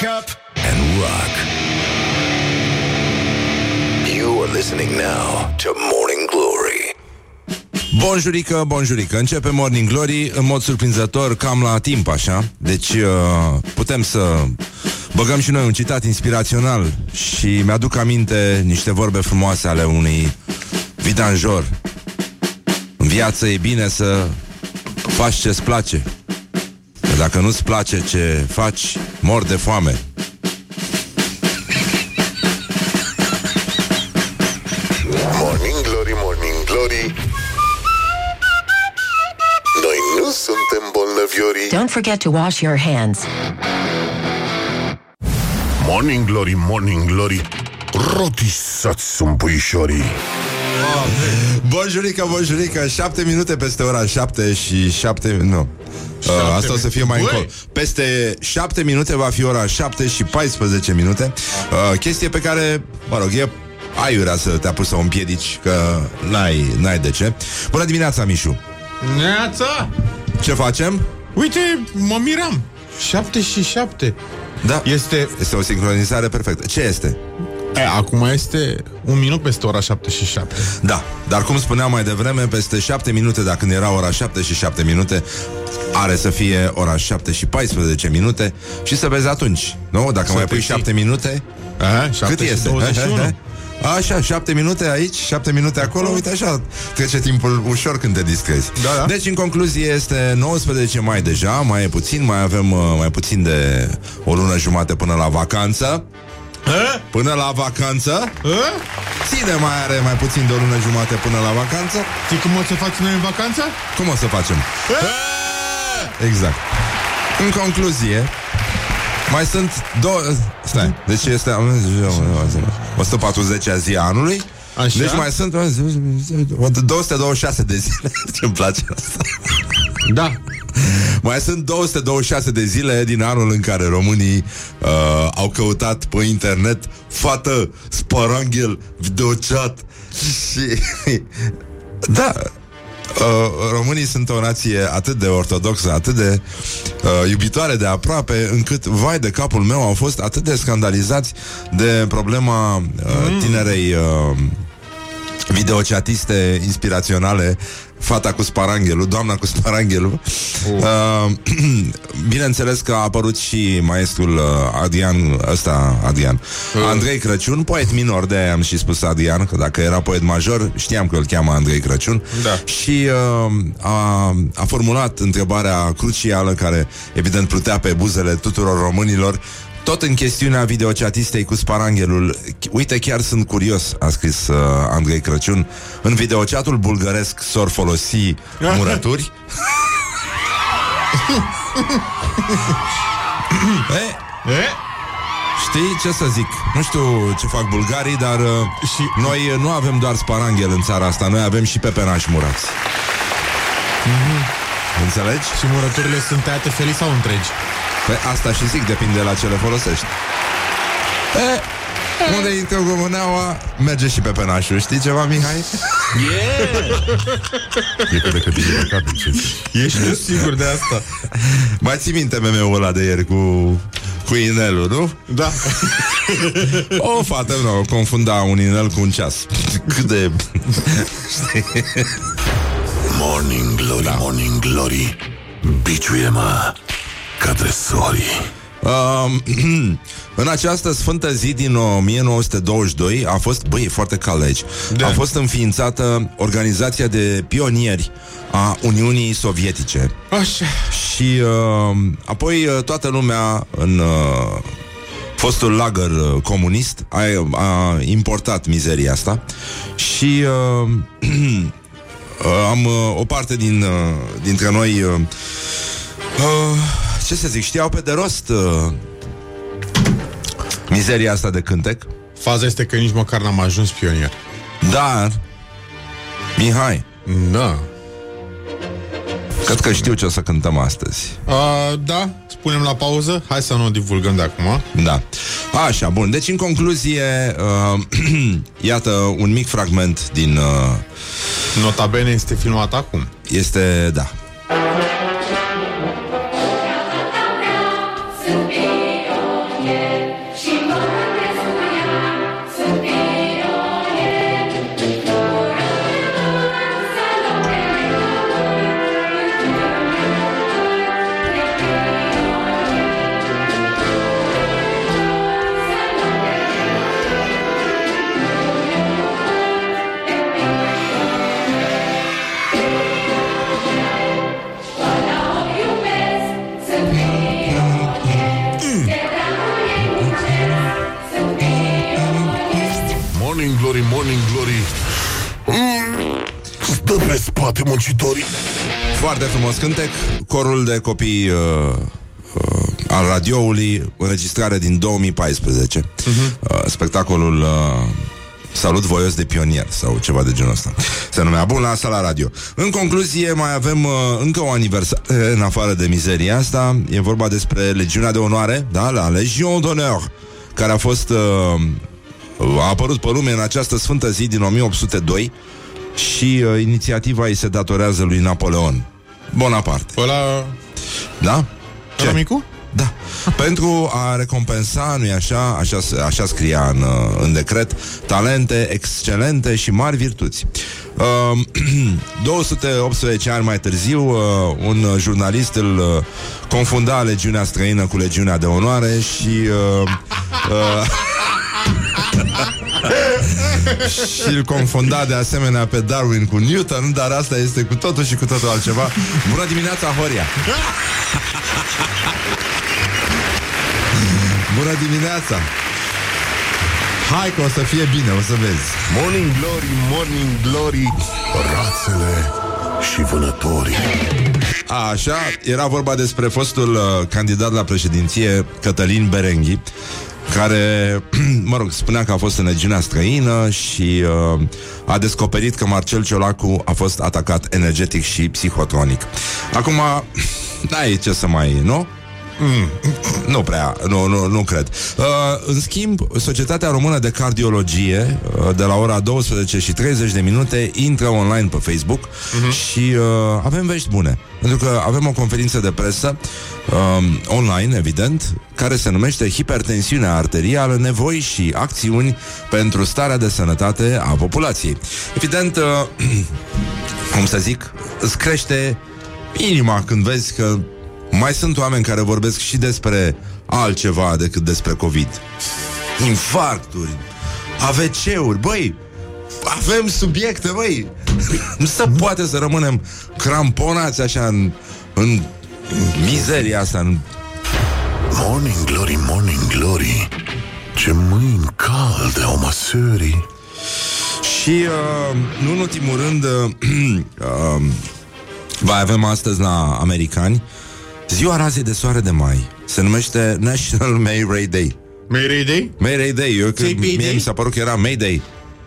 Wake up and rock. You are listening now to Morning Glory. Bonjurică, bonjurică Începe Morning Glory în mod surprinzător Cam la timp așa Deci uh, putem să băgăm și noi un citat inspirațional Și mi-aduc aminte niște vorbe frumoase Ale unui vidanjor În viață e bine să faci ce-ți place Că dacă nu-ți place ce faci Mor de foame Morning Glory, Morning Glory. Noi nu suntem bolnăviorii. Don't forget to wash your hands. Morning Glory, Morning Glory. Rotisați sunt puișorii. Bonjurică, bonjurică 7 minute peste ora 7 și 7 Nu Uh, asta o să fie mai Băi! încolo. Peste 7 minute va fi ora 7 și 14 minute. Uh, chestie pe care, mă rog, e aiurea să te apuci să o împiedici, că n-ai, n-ai de ce. Bună dimineața, Mișu! Neața! Ce facem? Uite, mă miram. 7 și 7. Da, Este... este o sincronizare perfectă. Ce este? E, acum este un minut peste ora 7 și 7. Da, dar cum spuneam mai devreme, peste 7 minute, dacă când era ora 7 și 7 minute, are să fie ora 7 și 14 minute și să vezi atunci, nu? Dacă Să mai te pui ții. 7 minute, A, 7 cât și este? 21. Așa, 7 minute aici, 7 minute acolo, uite așa, trece timpul ușor când te distrezi. Da, da. Deci, în concluzie, este 19 mai deja, mai e puțin, mai avem uh, mai puțin de o lună jumate până la vacanță. A? Până la vacanță A? Ține mai are mai puțin de o lună jumate până la vacanță Știi cum o să faci noi în vacanță? Cum o să facem? Exact. În concluzie, mai sunt două... Stai, deci este 140-a zi a anului. Așa. Deci mai sunt 226 de zile. Ce-mi place asta. Da. Mai sunt 226 de zile din anul în care românii uh, au căutat pe internet fată, sparanghel, videochat și... da, Uh, românii sunt o nație atât de ortodoxă, atât de uh, iubitoare de aproape, încât, vai de capul meu, au fost atât de scandalizați de problema uh, tinerei uh, videochatiste inspiraționale Fata cu sparanghelul, doamna cu sparanghelul uh, Bineînțeles că a apărut și maestrul uh, Adrian Ăsta, Adrian. Andrei Crăciun, poet minor De aia am și spus Adrian Că dacă era poet major, știam că îl cheamă Andrei Crăciun. Da. Și uh, a, a formulat întrebarea crucială Care evident plutea pe buzele tuturor românilor tot în chestiunea videochatistei cu sparanghelul Uite, chiar sunt curios, a scris uh, Andrei Crăciun În videochatul bulgăresc s-or folosi murături e, E? Știi ce să zic? Nu știu ce fac bulgarii, dar uh, Și- noi uh, nu avem doar sparanghel în țara asta Noi avem și pepenași murați Înțelegi? Și murăturile sunt tăiate felii sau întregi? Păi asta și zic, depinde la ce le folosești. E, unde intră gomâneaua, merge și pe penașul. Știi ceva, Mihai? E cât de cât e păcatul, ce zici. Ești tu sigur de asta? Mai ții minte meme-ul ăla de ieri cu, cu inelul, nu? Da. O fată nouă confunda un inel cu un ceas. Cât de... Morning Glory, da. Morning Glory. Biciuie-mă ca tresorii. Uh, în această sfântă zi din 1922 a fost, băi, e foarte cald aici, Da. a fost înființată organizația de pionieri a Uniunii Sovietice. Așa. Și uh, apoi uh, toată lumea în uh, fostul lagăr uh, comunist a, a importat mizeria asta și uh, uh, am uh, o parte din, uh, dintre noi uh, uh, ce să zic, știau pe de rost uh, mizeria asta de cântec, Faza este că nici măcar n-am ajuns pionier. dar Mihai, Da. cred că știu ce o să cântăm astăzi. Uh, da, spunem la pauză. Hai să nu o divulgăm de acum. Da. Așa, bun. Deci, în concluzie, uh, iată un mic fragment din... Uh, Nota bene este filmat acum. este, da. Toate muncitorii. Foarte frumos cântec, corul de copii uh, uh, al radioului, înregistrare din 2014. Uh-huh. Uh, spectacolul uh, Salut voios de pionier sau ceva de genul ăsta. Se numea bun la asta la radio. În concluzie, mai avem uh, încă o aniversare în afară de mizeria asta. E vorba despre Legiunea de Onoare, da, la Legion d'Honneur, care a fost uh, a apărut pe lume în această sfântă zi din 1802 și uh, inițiativa îi se datorează lui Napoleon Bonaparte. Ăla... Da? Ăla micu? Da. Pentru a recompensa, nu-i așa, așa, așa scria în, uh, în decret, talente excelente și mari virtuți. Uh, 218 ani mai târziu, uh, un jurnalist îl uh, confunda legiunea străină cu legiunea de onoare și uh, uh, și îl confunda de asemenea pe Darwin cu Newton, dar asta este cu totul și cu totul altceva. Bună dimineața, Horia! Bună dimineața! Hai că o să fie bine, o să vezi. Morning Glory, Morning Glory, rațele și vânătorii. A, așa, era vorba despre fostul uh, candidat la președinție, Cătălin Berenghi, care, mă rog, spunea că a fost în legiunea străină și uh, a descoperit că Marcel Ciolacu a fost atacat energetic și psihotronic. Acum, n-ai ce să mai, nu? Mm, nu prea, nu, nu, nu cred. Uh, în schimb, Societatea Română de Cardiologie, uh, de la ora 12 și 30 de minute, intră online pe Facebook uh-huh. și uh, avem vești bune. Pentru că avem o conferință de presă uh, online, evident, care se numește Hipertensiunea arterială, nevoi și acțiuni pentru starea de sănătate a populației. Evident, uh, cum să zic, îți crește inima când vezi că mai sunt oameni care vorbesc și despre altceva decât despre COVID. Infarcturi, AVC-uri, băi, avem subiecte, băi. Nu se poate să rămânem cramponați așa în, în mizeria asta, în Morning Glory, Morning Glory, ce mâini calde au măsării. Și, uh, nu în ultimul rând, uh, uh, mai avem astăzi la americani Ziua razei de soare de mai Se numește National May Ray Day Mayday Day? May Ray Day Eu cred, Mayday? mie mi s-a părut că era May Day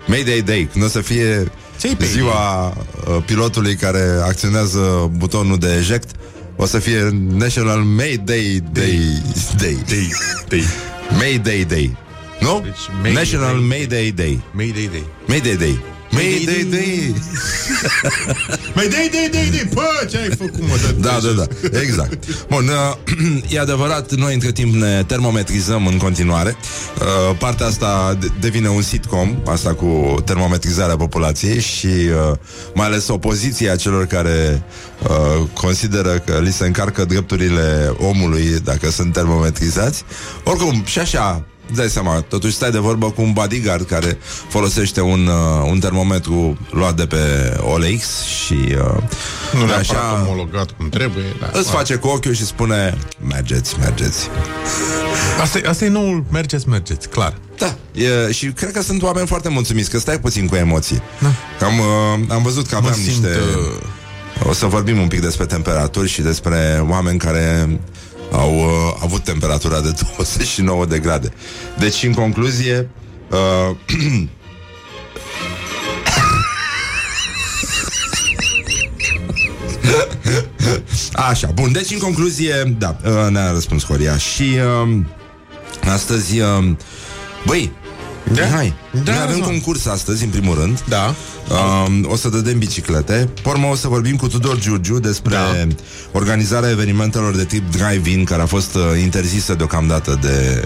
May Day Day Când o să fie Mayday? ziua uh, pilotului care acționează butonul de eject O să fie National May Day Day Day Day, Day. May Day Day Nu? Deci, May National Day. May Day Day Mayday Day. May Day Day May Day Day Mayday Day, Day, Day. Pă, ce ai făcut, mă? Da, da, da, exact. Bun, uh, e adevărat, noi între timp ne termometrizăm în continuare. Uh, partea asta de- devine un sitcom, asta cu termometrizarea populației și uh, mai ales opoziția celor care uh, consideră că li se încarcă drepturile omului dacă sunt termometrizați. Oricum, și așa, îți dai seama, totuși stai de vorbă cu un bodyguard care folosește un, uh, un termometru luat de pe OLX și uh, Nu neapărat așa omologat cum trebuie, da. îți face cu ochiul și spune Mergeți, mergeți Asta, e- asta e noul mergeți, mergeți, clar. Da, e, și cred că sunt oameni foarte mulțumiți Că stai puțin cu emoții da. am, uh, am văzut că aveam simt, niște uh, O să vorbim un pic despre temperaturi Și despre oameni care Au uh, avut temperatura de 29 de grade Deci, în concluzie uh, Așa, bun, deci în concluzie, da, uh, ne-a răspuns Horia și uh, astăzi, uh, băi, Da? hai, Da, noi avem mă. concurs astăzi, în primul rând. Da. Um, o să dădem biciclete. Pormă o să vorbim cu Tudor Giurgiu Despre Da. organizarea evenimentelor de tip drive-in Care a fost uh, interzisă deocamdată de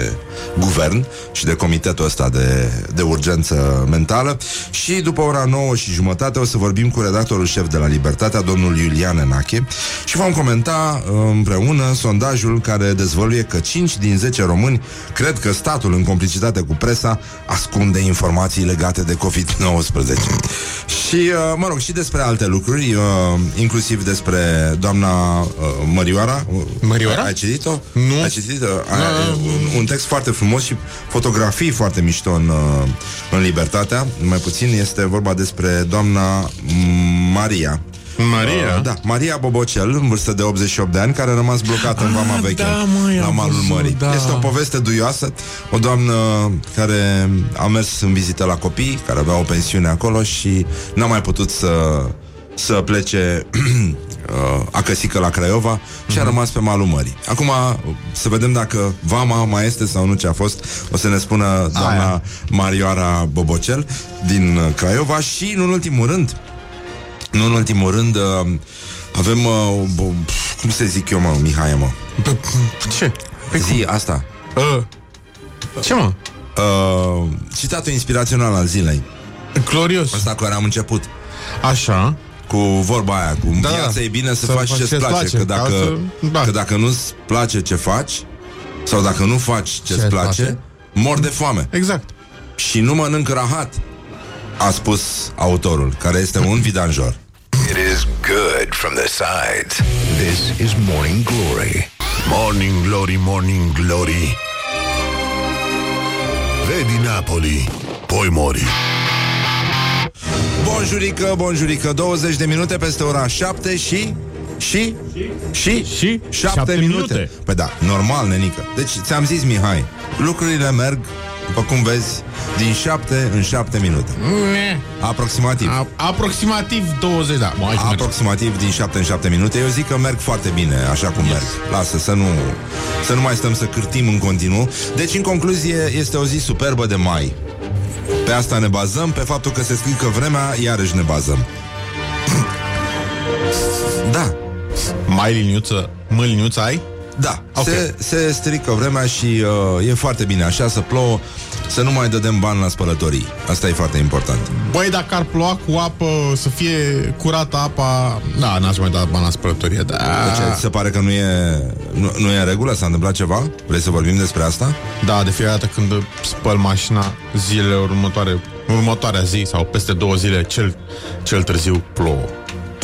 guvern Și de comitetul ăsta de, de urgență mentală. Și după ora 9 și jumătate O să vorbim cu redactorul șef de la Libertatea Domnul Iulian Enache Și vom comenta uh, împreună sondajul Care dezvăluie că 5 din 10 români Cred că statul în complicitate cu presa Ascunde informații legate de COVID-19 și, uh, mă rog, și despre alte lucruri, uh, inclusiv despre doamna uh, Mărioara. Mărioara? Ai, ai citit-o? Nu. Ai citit-o? Ai, un, un text foarte frumos și fotografii foarte mișto în, uh, în Libertatea. Mai puțin este vorba despre doamna Maria Maria? Uh, da, Maria Bobocel, în vârstă de 88 de ani, care a rămas blocată în Vama Ah, Veche, da, măi, la am malul văzut, mării. da. Este o poveste duioasă. O doamnă care a mers în vizită la copii, care avea o pensiune acolo și n-a mai putut să, să plece uh, acăsică la Craiova și a Mhm. rămas pe malul mării. Acum să vedem dacă Vama mai este sau nu ce a fost. O să ne spună doamna Aia. Marioara Bobocel din uh, Craiova și, în ultimul rând, nu în ultimul rând, uh, avem, uh, bo- cum să zic eu, mă, Mihai, mă, Ce? Pe zi asta. Uh, ce, mă? Uh, citatul inspirațional al zilei. Glorios. Asta cu care am început. Așa. Cu vorba aia, cu Da, viața da. e bine să, Să faci faci ce-ți ce-ți place, place, că că dacă, altfel, da. că dacă nu-ți place ce faci, sau dacă nu faci ce-ți Ce-ți place, place? mor de foame. Exact. Și nu mănânc rahat, a spus autorul, care este un vidanjor. It is good from the sides. This is Morning Glory. Morning Glory, Morning Glory Vedi Napoli Poi mori Bonjurică, bonjurică 20 de minute peste ora 7 și... Și? Și? Și? 7 Șapte minute. minute. Păi da, normal, nenică Deci ți-am zis, Mihai Lucrurile merg, după cum vezi Din 7 în 7 minute. Aproximativ. A- aproximativ 20, da. Bă, hai să mergem. Aproximativ din 7 în 7 minute. Eu zic că merg foarte bine, așa cum merg. Lasă, să nu, să nu mai stăm să cârtim în continuu. Deci, în concluzie, este o zi superbă de mai. Pe asta ne bazăm Pe faptul că se strică vremea, iarăși ne bazăm. Da, Mai liniuță, mă liniuță ai? Da, Ok. se, se strică vremea și uh, e foarte bine așa să plouă, să nu mai dădem bani la spălătorii. Asta e foarte important. Băi, dacă ar ploua cu apă, să fie curată apa... Da, n-aș mai da bani la spălătorie, da. Deci, ți se pare că nu e, nu, nu e în regulă? S-a întâmplat ceva? Vrei să vorbim despre asta? Da, de fiecare dată când spăl mașina, zilele următoare, următoarea zi sau peste două zile, cel, cel târziu plouă.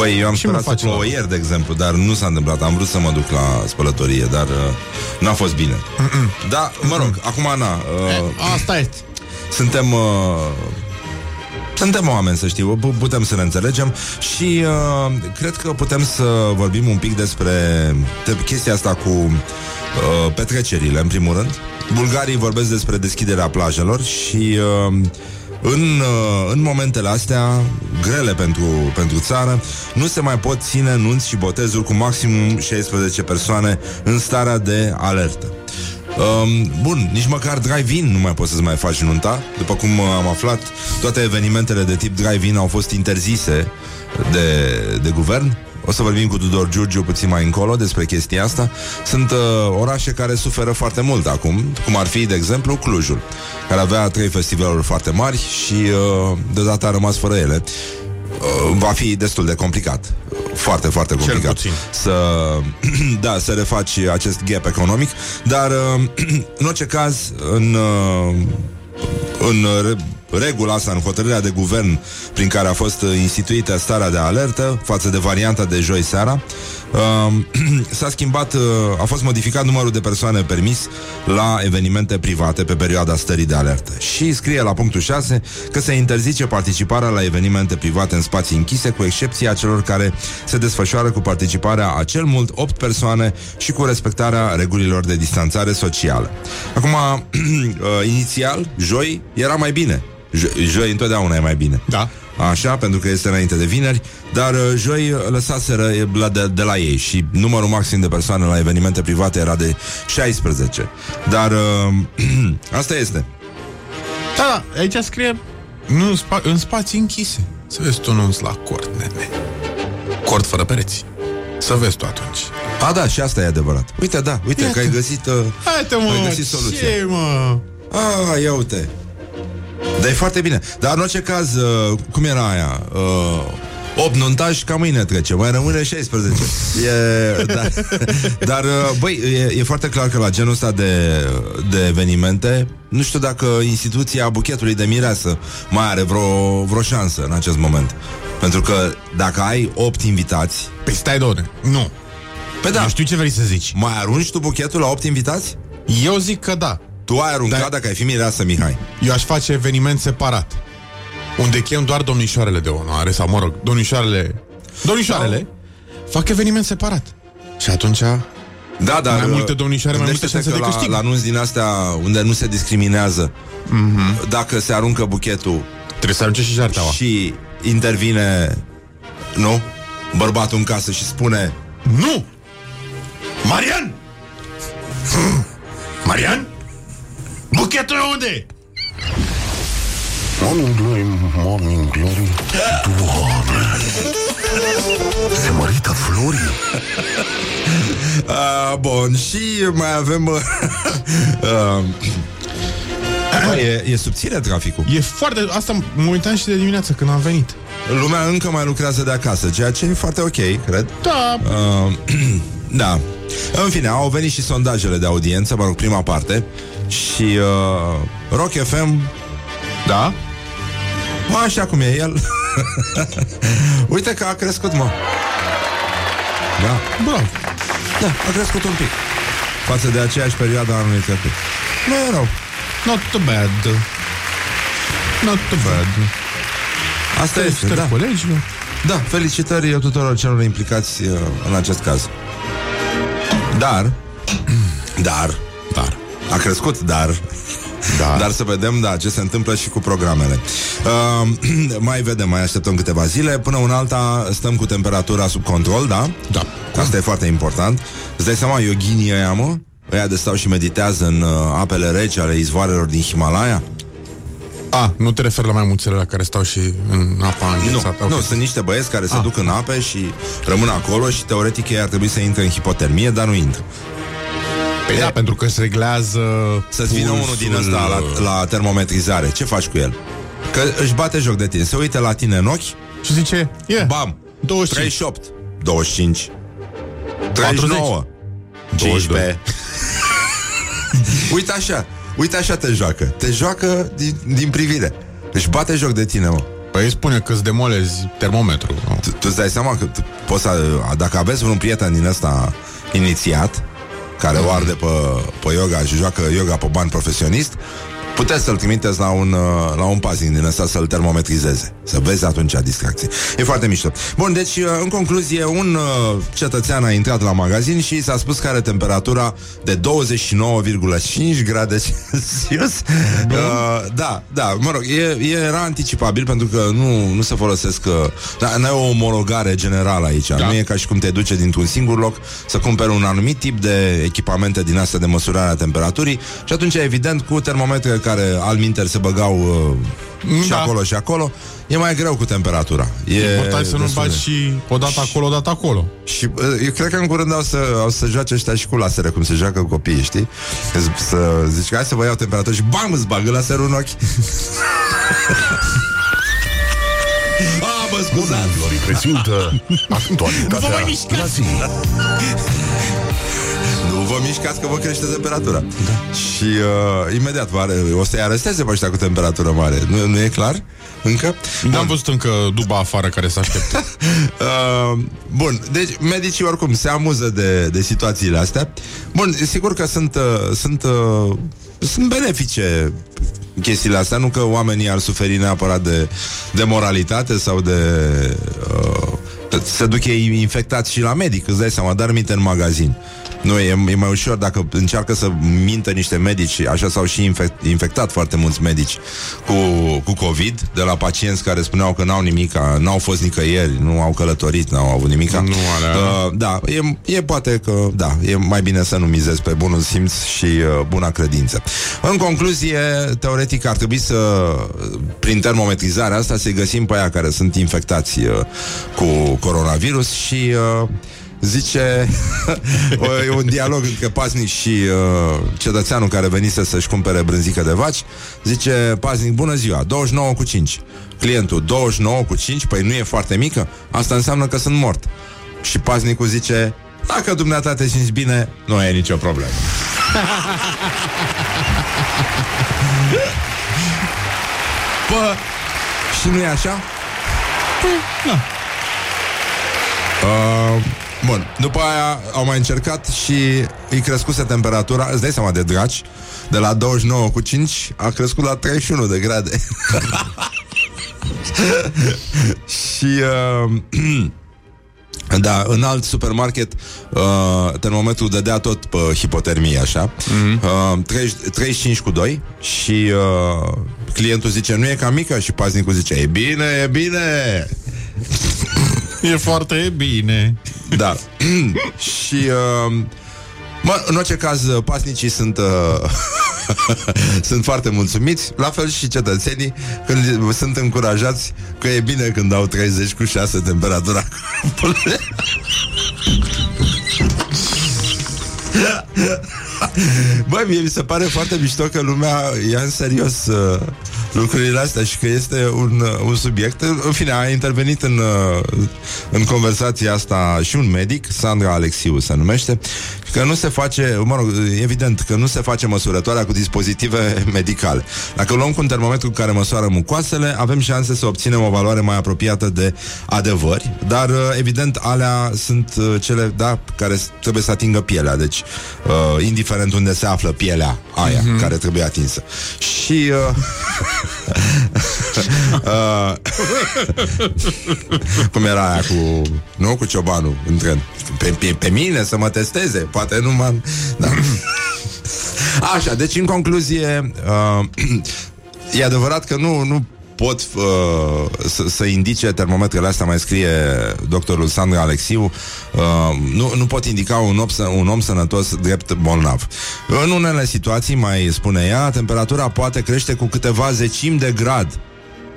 Păi eu am Și mă sperat să faci plouă la- ieri, de exemplu, dar nu s-a întâmplat. Am vrut să mă duc la spălătorie, dar uh, n-a fost bine. Da, mă rog, acum, na, uh, Asta este. suntem... Uh, suntem oameni, să știu, pu- putem să ne înțelegem și uh, cred că putem să vorbim un pic despre de chestia asta cu uh, petrecerile, în primul rând. Bulgarii vorbesc despre deschiderea plajelor și uh, în, uh, în momentele astea grele pentru, pentru țară, nu se mai pot ține nunți și botezuri cu maximum 16 persoane în starea de alertă. Um, bun, nici măcar drive-in nu mai poți să-ți mai faci nunta După cum uh, am aflat, toate evenimentele de tip drive-in au fost interzise de, de guvern o să vorbim cu Tudor Giurgiu puțin mai încolo despre chestia asta. Sunt uh, orașe care suferă foarte mult acum, cum ar fi, de exemplu, Clujul, care avea trei festivaluri foarte mari și uh, deodată a rămas fără ele. Uh, va fi destul de complicat. Foarte, foarte complicat. puțin. Să, da, să refaci acest gap economic, dar uh, în orice caz, în, uh, în re- regula asta, în hotărârea de guvern prin care a fost uh, instituită starea de alertă față de varianta de joi seara, uh, s-a schimbat, uh, a fost modificat numărul de persoane permis la evenimente private pe perioada stării de alertă. Și scrie la punctul 6 că se interzice participarea la evenimente private în spații închise, cu excepția celor care se desfășoară cu participarea a cel mult 8 persoane și cu respectarea regulilor de distanțare socială. Acum, uh, inițial, joi era mai bine. Jo- Joi întotdeauna e mai bine. Da. Așa, pentru că este înainte de vineri, dar uh, joi uh, lăsaseră uh, la de, de la ei și numărul maxim de persoane la evenimente private era de 16. Dar uh, asta este. Da, da, aici scrie nu, în, spa- în spații închise. Să vezi tu nu la cort, nene. Cort fără pereți. Să vezi tu atunci. A, da, și asta e adevărat. Uite, da, uite Iată. că ai găsit... Uh, Haide, mă, ai găsit soluția. ce, mă? A, ia uite. Dar e foarte bine. Dar în orice caz, uh, cum era aia? Uh, 8 nuntași, ca mâine trece, mai rămâne 16. E, dar, dar, uh, băi, e, e foarte clar că la genul ăsta de, de evenimente, nu știu dacă instituția buchetului de mireasă mai are vreo, vreo șansă în acest moment. Pentru că dacă ai 8 invitați, Păi stai, doamne. Nu. pe da, Eu știu ce vrei să zici. mai arunci tu buchetul la 8 invitați? Eu zic că da. Tu ai aruncat Da. dacă ai fi mireasă, Mihai. Eu aș face eveniment separat. Unde chem doar domnișoarele de onoare, sau mă rog, domnișoarele Domnișoarele fac eveniment separat. Și atunci Da, dar Mai multe domnișoare, mai multe gândește-te șanse că de la, câștig. la anunț din astea unde nu se discriminează Mhm. Dacă se aruncă buchetul trebuie să arunce și jarteaua. Și intervine Nu? Bărbatul în casă și spune Nu! Marian! Marian? Buchetul unde e? Morning glory, morning glory Doamne Se mărită florii Uh, bun, și mai avem... Uh, uh, bă, e, e subțire traficul. E foarte... Asta mă uitam și de dimineață când am venit. Lumea încă mai lucrează de acasă, ceea ce e foarte ok, cred. Da, Uh, da. În fine, au venit și sondajele de audiență, mă rog, prima parte. Și uh, Rock FM, da. mă, așa cum e el. Uite că a crescut, mă. Da. Bravo. Da, a crescut un pic. Față de aceeași perioadă a anului trecut. Nu e rău. Not too bad. Not too bad. Asta este, Felicitări da. colegilor. Da, felicitări tuturor celor implicați uh, în acest caz. Dar, dar, Dar. A crescut, dar, Da. dar să vedem, da, ce se întâmplă și cu programele. Uh, mai vedem, mai așteptăm câteva zile. Până un alta stăm cu temperatura sub control, da? Da. Asta e foarte important. Îți dai seama, yoginii ăia, mă? Ăia de stau și meditează în uh, apele reci ale izvoarelor din Himalaya? A, nu te referi la mai mulțele la care stau și în apa Nu, înghețată. nu, Ok. sunt niște băieți care se Ah. duc în ape și rămân acolo și teoretic ei ar trebui să intre în hipotermie, dar nu intră. Păi da, pentru că se reglează Să-ți vină unul din ăsta la, la termometrizare. Ce faci cu el? Că își bate joc de tine. Se uită la tine în ochi, Și zice, e, bam, 25. 38, 25, 39, 15. uite așa, uite așa te joacă. Te joacă din, din privire. Își bate joc de tine, mă. Păi îi spune că îți demolezi termometru. Tu, tu îți dai seama că tu poți să, dacă aveți vreun prieten din ăsta inițiat, care o arde pe, pe yoga și joacă yoga pe bani profesionist, puteți să-l trimiteți la un, uh, la un pazing din ăsta să-l termometrizeze. Să vezi atunci distracție. E foarte mișto. Bun, deci, uh, în concluzie, un uh, cetățean a intrat la magazin și s-a spus că are temperatura de 29,5 grade Celsius. Uh, da, da, mă rog, e, era anticipabil pentru că nu, nu se folosesc... Uh, da, n-ai o omologare generală aici. Da. Nu e ca și cum te duce dintr-un singur loc să cumperi un anumit tip de echipamente din astea de măsurare a temperaturii și atunci, evident, cu termometre care al minter se băgau uh, și Da. acolo și acolo, e mai greu cu temperatura. E Important să nu destul de- bagi și o dată acolo, o dată acolo. și uh, eu cred că în curând o să, o să joace ăștia și cu lasere, cum se joacă copiii, știi? Să- Să zici, hai să vă iau temperatură și bam, îți bagă laserul în ochi. ah, mă scuzați! Glory prezintă actualitatea la zi Nu vă mișcați că vă crește temperatura. Da. Și uh, imediat va, o să-i aresteze pe ăștia cu temperatură mare. Nu, nu e clar? Încă? N-am văzut încă duba afară care să aștepte. Uh, bun, deci medicii oricum se amuză de, de situațiile astea. Bun, sigur că sunt, uh, sunt, uh, sunt benefice chestiile astea, nu că oamenii ar suferi neapărat de, de moralitate sau de... Uh, se duc ei infectați și la medic, îți dai seama, dar minte în magazin. Nu, e, e mai ușor dacă încearcă să mintă niște medici, așa s-au și infect, infectat foarte mulți medici cu, cu COVID, de la pacienți care spuneau că n-au nimica, n-au fost nicăieri, nu au călătorit, n-au avut nimica. Nu alea. Uh, da, e, e poate că, da, e mai bine să nu mizezi pe bunul simț și uh, buna credință. În concluzie, teoretic ar trebui să, prin termometrizarea asta, să găsim pe aia care sunt infectați uh, cu coronavirus și uh, zice e un dialog între paznic și uh, cetățeanul care venise să-și cumpere brânzică de vaci zice paznic, bună ziua, 29 cu 5 clientul, 29 cu 5 păi nu e foarte mică? Asta înseamnă că sunt mort și paznicul zice dacă dumneata te simți bine, nu e nicio problemă Bă, și nu e așa? Da. Uh, bun, după aia au mai încercat și îi crescuse temperatura, îți dai seama de dragi, de la 29 cu 5 a crescut la 31 de grade. și uh, Da, în alt supermarket uh, termometrul dădea tot pe hipotermie, așa. Mhm. Mm-hmm. Uh, 30, 35 cu 2 și uh, clientul zice, nu e cam mică? Și paznicul zice, e bine, e bine. E foarte bine. Da. și uh, mă, în orice caz, uh, pasnicii sunt uh, sunt foarte mulțumiți, la fel și cetățenii când sunt încurajați că e bine când au 30 cu 6 temperatura corpului. Băi, mie mi se pare foarte mișto că lumea ia în serios uh, lucrurile astea și că este un, uh, un subiect. În fine, a intervenit în, uh, în conversația asta și un medic, Sandra Alexiu se numește, că nu se face, mă rog, evident, că nu se face măsurătoarea cu dispozitive medicale. Dacă luăm cu un termometru care măsoară mucoasele, avem șanse să obținem o valoare mai apropiată de adevări, dar uh, evident alea sunt uh, cele, da, care s- trebuie să atingă pielea, deci uh, indiferent unde se află pielea aia mm-hmm. care trebuie atinsă. Și uh, uh, cum era aia cu, nu, cu ciobanul în tren. Pe, pe, pe mine să mă testeze, poate nu m-am... Da. Așa, deci în concluzie, uh, e adevărat că nu, nu pot uh, să, să indice termometrele astea, mai scrie doctorul Sandra Alexiu, uh, nu, nu pot indica un om, să- un om sănătos drept bolnav. În unele situații, mai spune ea, temperatura poate crește cu câteva zecimi de grad.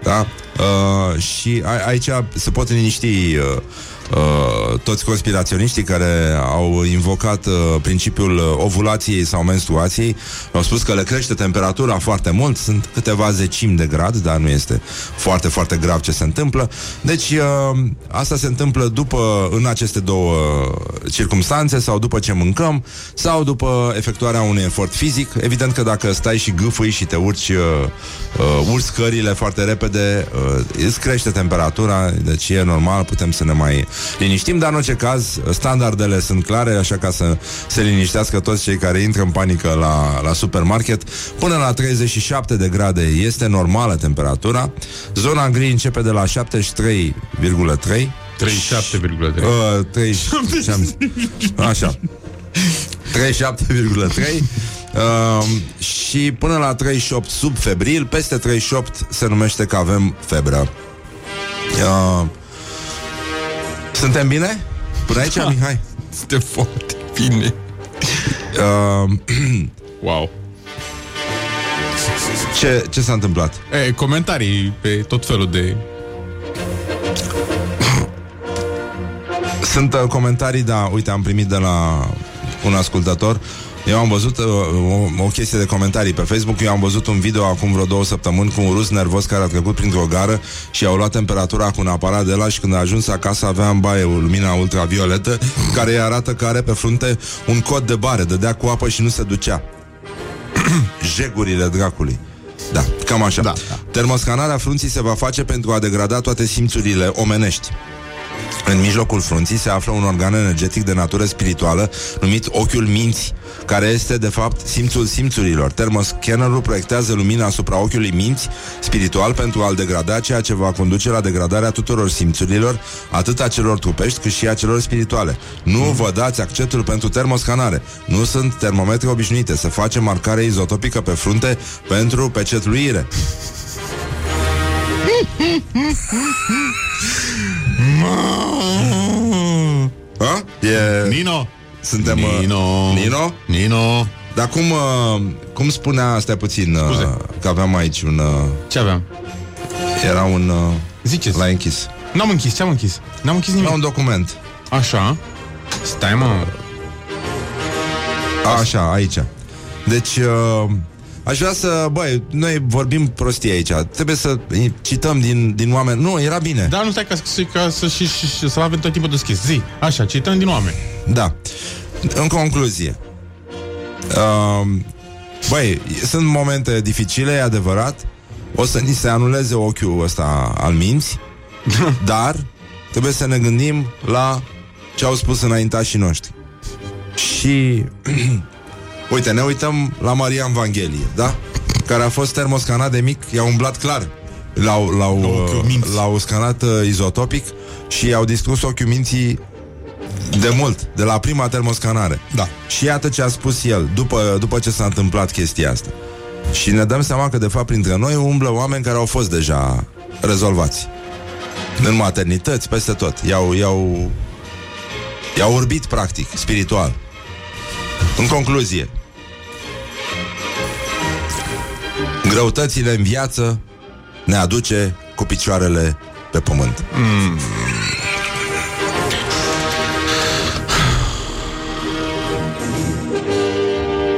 Da? Uh, și a, aici se pot liniști uh, uh, toți conspiraționiștii care au invocat uh, principiul uh, ovulației sau menstruației. Au spus că le crește temperatura foarte mult, sunt câteva zecimi de grad, dar nu este foarte, foarte grav ce se întâmplă. Deci uh, asta se întâmplă după, în aceste două circumstanțe sau după ce mâncăm sau după efectuarea unui efort fizic. Evident că dacă stai și gâfâi și te urci uh, uh, urci scările foarte repede, uh, îți crește temperatura, deci e normal, putem să ne mai liniștim, dar în orice caz, standardele sunt clare, așa ca să se liniștească toți cei care intră în panică la, la supermarket. Până la 37 de grade este normală temperatura. Zona gri începe de la 73,3 37,3. Uh, 30, ce-am- așa 37,3 uh, Și până la 38 sub febril Peste 38 se numește că avem febră uh, Suntem bine? Până aici, Da. Mihai? Este foarte bine. Uh, Wow. ce, ce s-a întâmplat? E, comentarii pe tot felul de... Sunt uh, comentarii, da, uite, am primit de la un ascultător eu am văzut uh, o, o chestie de comentarii pe Facebook. Eu am văzut un video acum vreo două săptămâni Cu un rus nervos care a trecut printr-o gară Și au luat temperatura cu un aparat de la Și când a ajuns acasă avea în baie o lumina ultravioletă Care îi arată că are pe frunte Un cod de bare, dădea cu apă și nu se ducea. Jegurile dracului. Da, cam așa. Da, da. Termoscanarea frunții se va face pentru a degrada toate simțurile omenești în mijlocul frunții se află un organ energetic de natură spirituală numit ochiul minții, care este, de fapt, simțul simțurilor. Termoscannerul proiectează lumina asupra ochiului minți spiritual pentru a-l degrada, ceea ce va conduce la degradarea tuturor simțurilor, atât a celor trupești cât și a celor spirituale. Nu vă dați acceptul pentru termoscanare. Nu sunt termometre obișnuite. Se face marcare izotopică pe frunte pentru pecetluire. A? E... Nino! Suntem... uh, Nino! Nino? Nino! Dar cum, uh, cum spunea, astea puțin, uh, Scuze. că aveam aici un... Uh, Ce aveam? era un... Uh, Ziceți. l-ai închis. N-am închis, ce am închis? N-am închis nimic. Era un document. Așa. Stai, mă. Așa, aici. Deci, uh, aș vrea să... Băi, noi vorbim prostie aici. Trebuie să cităm din, din oameni. Nu, era bine. Da, nu stai ca, să- ca să, și, și, și, să avem tot timpul deschis. Zi, așa, cităm din oameni. Da. În concluzie. Uh, băi, sunt momente dificile, e adevărat. O să ni se anuleze ochiul ăsta al minți, dar trebuie să ne gândim la ce au spus înaintașii noștri. Și uite, ne uităm la Maria Evanghelie, da? Care a fost termoscanat de mic, i-a umblat clar. L-au, l-au, La ochiul uh, minții. l-au scanat uh, izotopic și i-au distrus ochiul minții De mult, de la prima termoscanare. Da. Și iată ce a spus el după, după ce s-a întâmplat chestia asta. Și ne dăm seama că, de fapt, printre noi umblă oameni care au fost deja rezolvați. În maternități, peste tot. I-au, i-au, i-au urbit, practic, spiritual. În concluzie, greutățile în viață ne aduce cu picioarele pe pământ. Mm.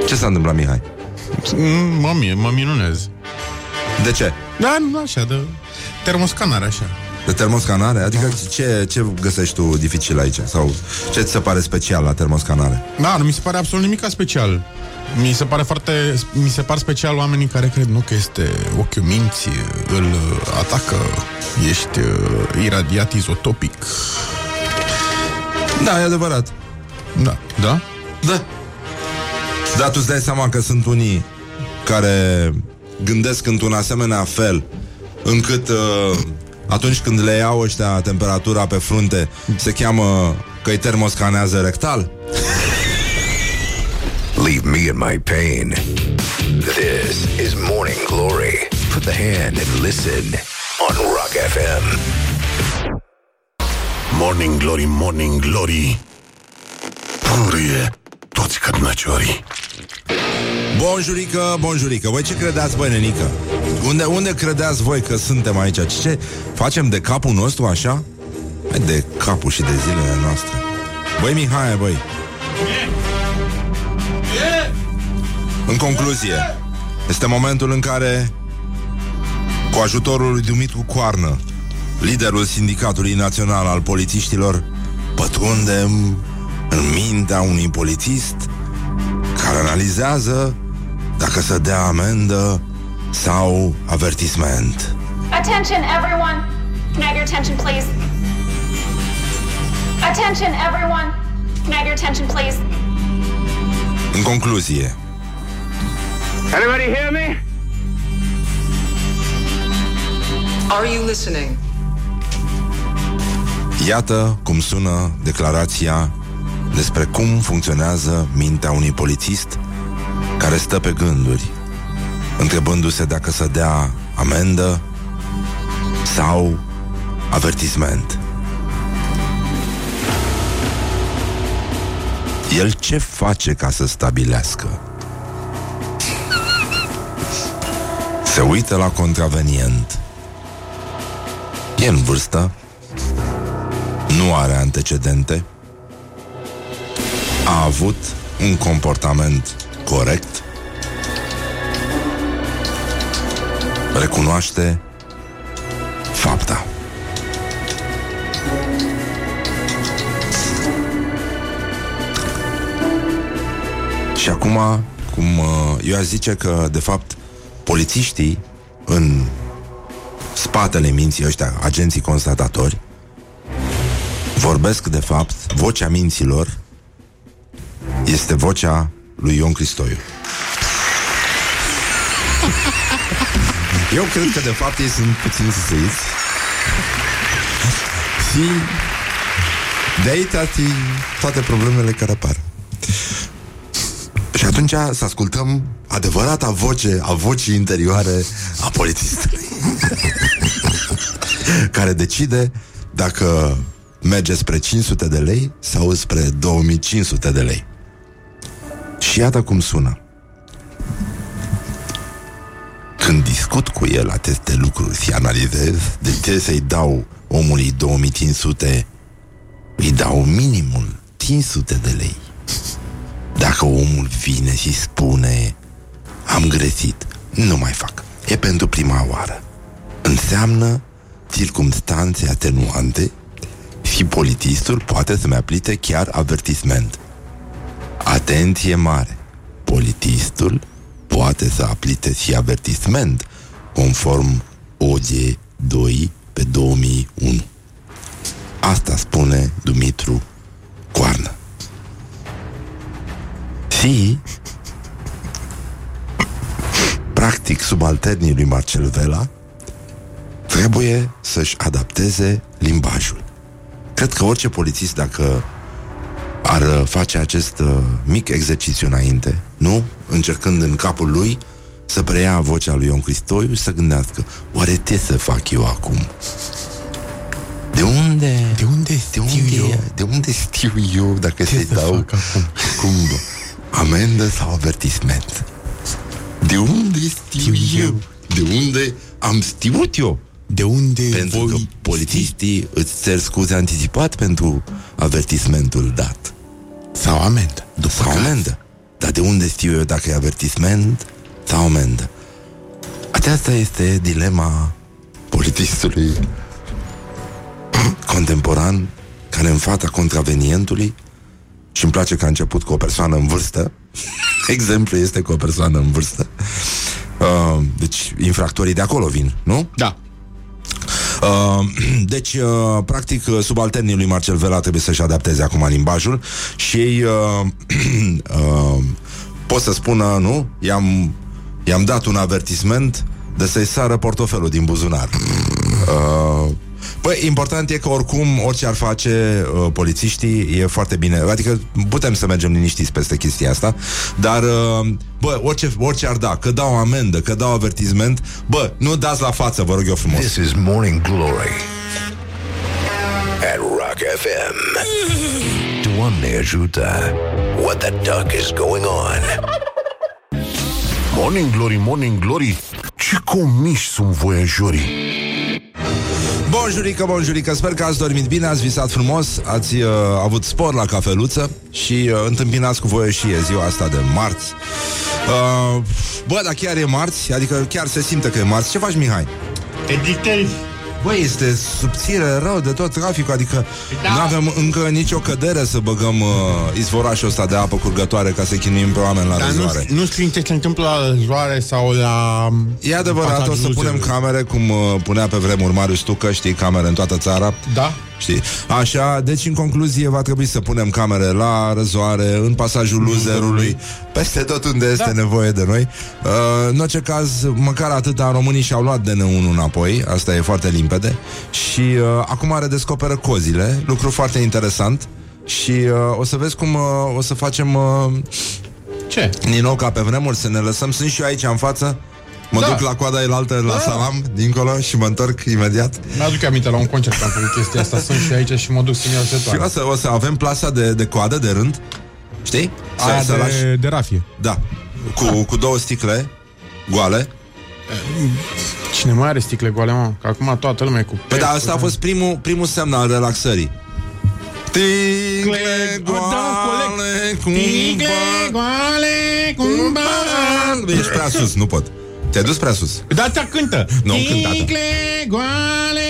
Ce s-a întâmplat, Mihai? Mm, Mă, mi- mă minunez. De ce? Da, nu așa, de termoscanare așa. De termoscanare? Adică ce, ce găsești tu dificil aici? Sau ce ți se pare special la termoscanare? Da, nu mi se pare absolut nimic special. Mi se pare foarte... Mi se par special oamenii care cred, nu, că este ochiul minții, îl atacă, ești uh, iradiat izotopic. Da, e adevărat. Da. Da? Da. Dar tu îți dai seama că sunt unii care gândesc într-un asemenea fel încât uh, atunci când le iau ăștia temperatura pe frunte se cheamă că îi termoscanează rectal? Leave me in my pain. This is Morning Glory. Put the hand and listen on Rock FM. Morning Glory, Morning Glory Purie toți cărnăciorii Bonjurică, bonjurică Voi ce credeați, băi, nenică? Unde, unde credeați voi că suntem aici? Ce facem de capul nostru așa? Hai de capul și de zilele noastre Băi, Mihai, băi În concluzie Este momentul în care Cu ajutorul lui Dumitru Coarnă Liderul Sindicatului Național al Polițiștilor Pătrundem în mintea unui polițist care analizează dacă să dea amendă sau avertisment. Attention, everyone. Can I have your attention, please? Attention, everyone. Can I have your attention, please? În concluzie, Anybody hear me? Are you listening? iată cum sună declarația despre cum funcționează mintea unui polițist care stă pe gânduri, întrebându-se dacă să dea amendă sau avertisment. El ce face ca să stabilească? Se uită la contravenient. E în vârstă, nu are antecedente, a avut un comportament corect, recunoaște fapta. Și acum, cum uh, eu aș zice că, de fapt, polițiștii în spatele minții ăștia, agenții constatatori, vorbesc, de fapt, vocea minților este vocea lui Ion Cristoiu. Eu cred că, de fapt, ei sunt puțin săiți și de aici tati, toate problemele care apar. Și atunci să ascultăm adevărata voce a vocii interioare a polițistului care decide dacă merge spre 500 de lei sau spre 2500 de lei. Și iată cum sună. Când discut cu el aceste lucruri și analizez de ce să-i dau omului 2500, îi dau minimul 500 de lei. Dacă omul vine și spune Am greșit, nu mai fac E pentru prima oară Înseamnă circumstanțe atenuante Și politistul poate să-mi aplice chiar avertisment Atenție mare! Politistul poate să aplice și avertisment Conform OG 2 pe 2001 Asta spune Dumitru Coarnă. Și practic subalternii lui Marcel Vela trebuie să-și adapteze limbajul. Cred că orice polițist, dacă ar uh, face acest uh, mic exercițiu înainte, nu? Încercând în capul lui să preia vocea lui Ion Cristoiu și să gândească, oare ce să fac eu acum? De unde? De unde De știu unde, eu? de unde știu eu dacă să-i să dau fac acum? cum amendă sau avertisment? De unde știu Știu eu? eu. De unde am știut eu? De unde Pentru voi că polițiștii îți cer scuze anticipat pentru avertismentul dat. Sau amendă. După Sau amendă. Dar de unde știu eu dacă e avertisment sau amendă? Aceasta este dilema politistului contemporan care în fața contravenientului și îmi place că a început cu o persoană în vârstă. Exemplu este cu o persoană în vârstă. Uh, deci infractorii de acolo vin, nu? Da. Uh, deci, uh, practic, uh, subalternii lui Marcel Vela trebuie să-și adapteze acum limbajul și ei uh, uh, pot să spună, nu? I-am, i-am dat un avertisment de să-i sară portofelul din buzunar. Uh, Păi, important e că oricum, orice ar face uh, polițiștii, e foarte bine. Adică putem să mergem liniștiți peste chestia asta, dar, uh, bă, orice, orice ar da, că dau amendă, că dau avertisment, bă, nu dați la față, vă rog eu frumos. This is Morning Glory at Rock FM. Doamne ajută! What the duck is going on? Morning Glory, Morning Glory, ce comiși sunt voiajorii. Bonjurică, bonjurică, sper că ați dormit bine, ați visat frumos, ați uh, avut spor la cafeluță și uh, întâmpinați cu voie și e ziua asta de marți. Uh, bă, dar chiar e marți, adică chiar se simte că e marți. Ce faci, Mihai? Editezi. Băi, este subțire rău de tot traficul, adică da. nu avem încă nicio cădere să băgăm uh, izvorașul ăsta de apă curgătoare ca să chinuim pe oameni la Dar răzoare. nu, nu știi ce se întâmplă la răzoare sau la... E adevărat, o să pasajul punem zilei. camere cum uh, punea pe vremuri Marius Tucă, știi, camere în toată țara. Da? Știi? Așa, deci în concluzie va trebui să punem camere la răzoare, în pasajul luzerului, peste tot unde este da. nevoie de noi. Uh, în orice caz, măcar atâta românii și-au luat DN1 înapoi, asta e foarte limpede, și uh, acum redescoperă cozile, lucru foarte interesant. Și uh, o să vezi cum uh, o să facem uh, Ce? din nou ca pe vremuri, să ne lăsăm. Sunt și eu aici în față. Mă Da. duc la coada elaltă la salam, dincolo, și mă întorc imediat. Mi-aduc aminte la un concert că am făcut chestia asta Sunt și aici și mă duc să-mi iau Și setoare o să, o să avem plasa de, de coadă, de rând? Știi? Să, Aia să lași? de, de rafie. Da, cu, cu două sticle goale. Cine mai are sticle goale, mă? Că acum toată lumea e cu Păi da, peste, asta a fost primul, primul semn al relaxării. Sticle Da, goale cum Sticle goale cum bani. Ești prea sus, nu pot Te-ai dus prea sus Da, ți cântă Nu, cântă, da. Sticle goale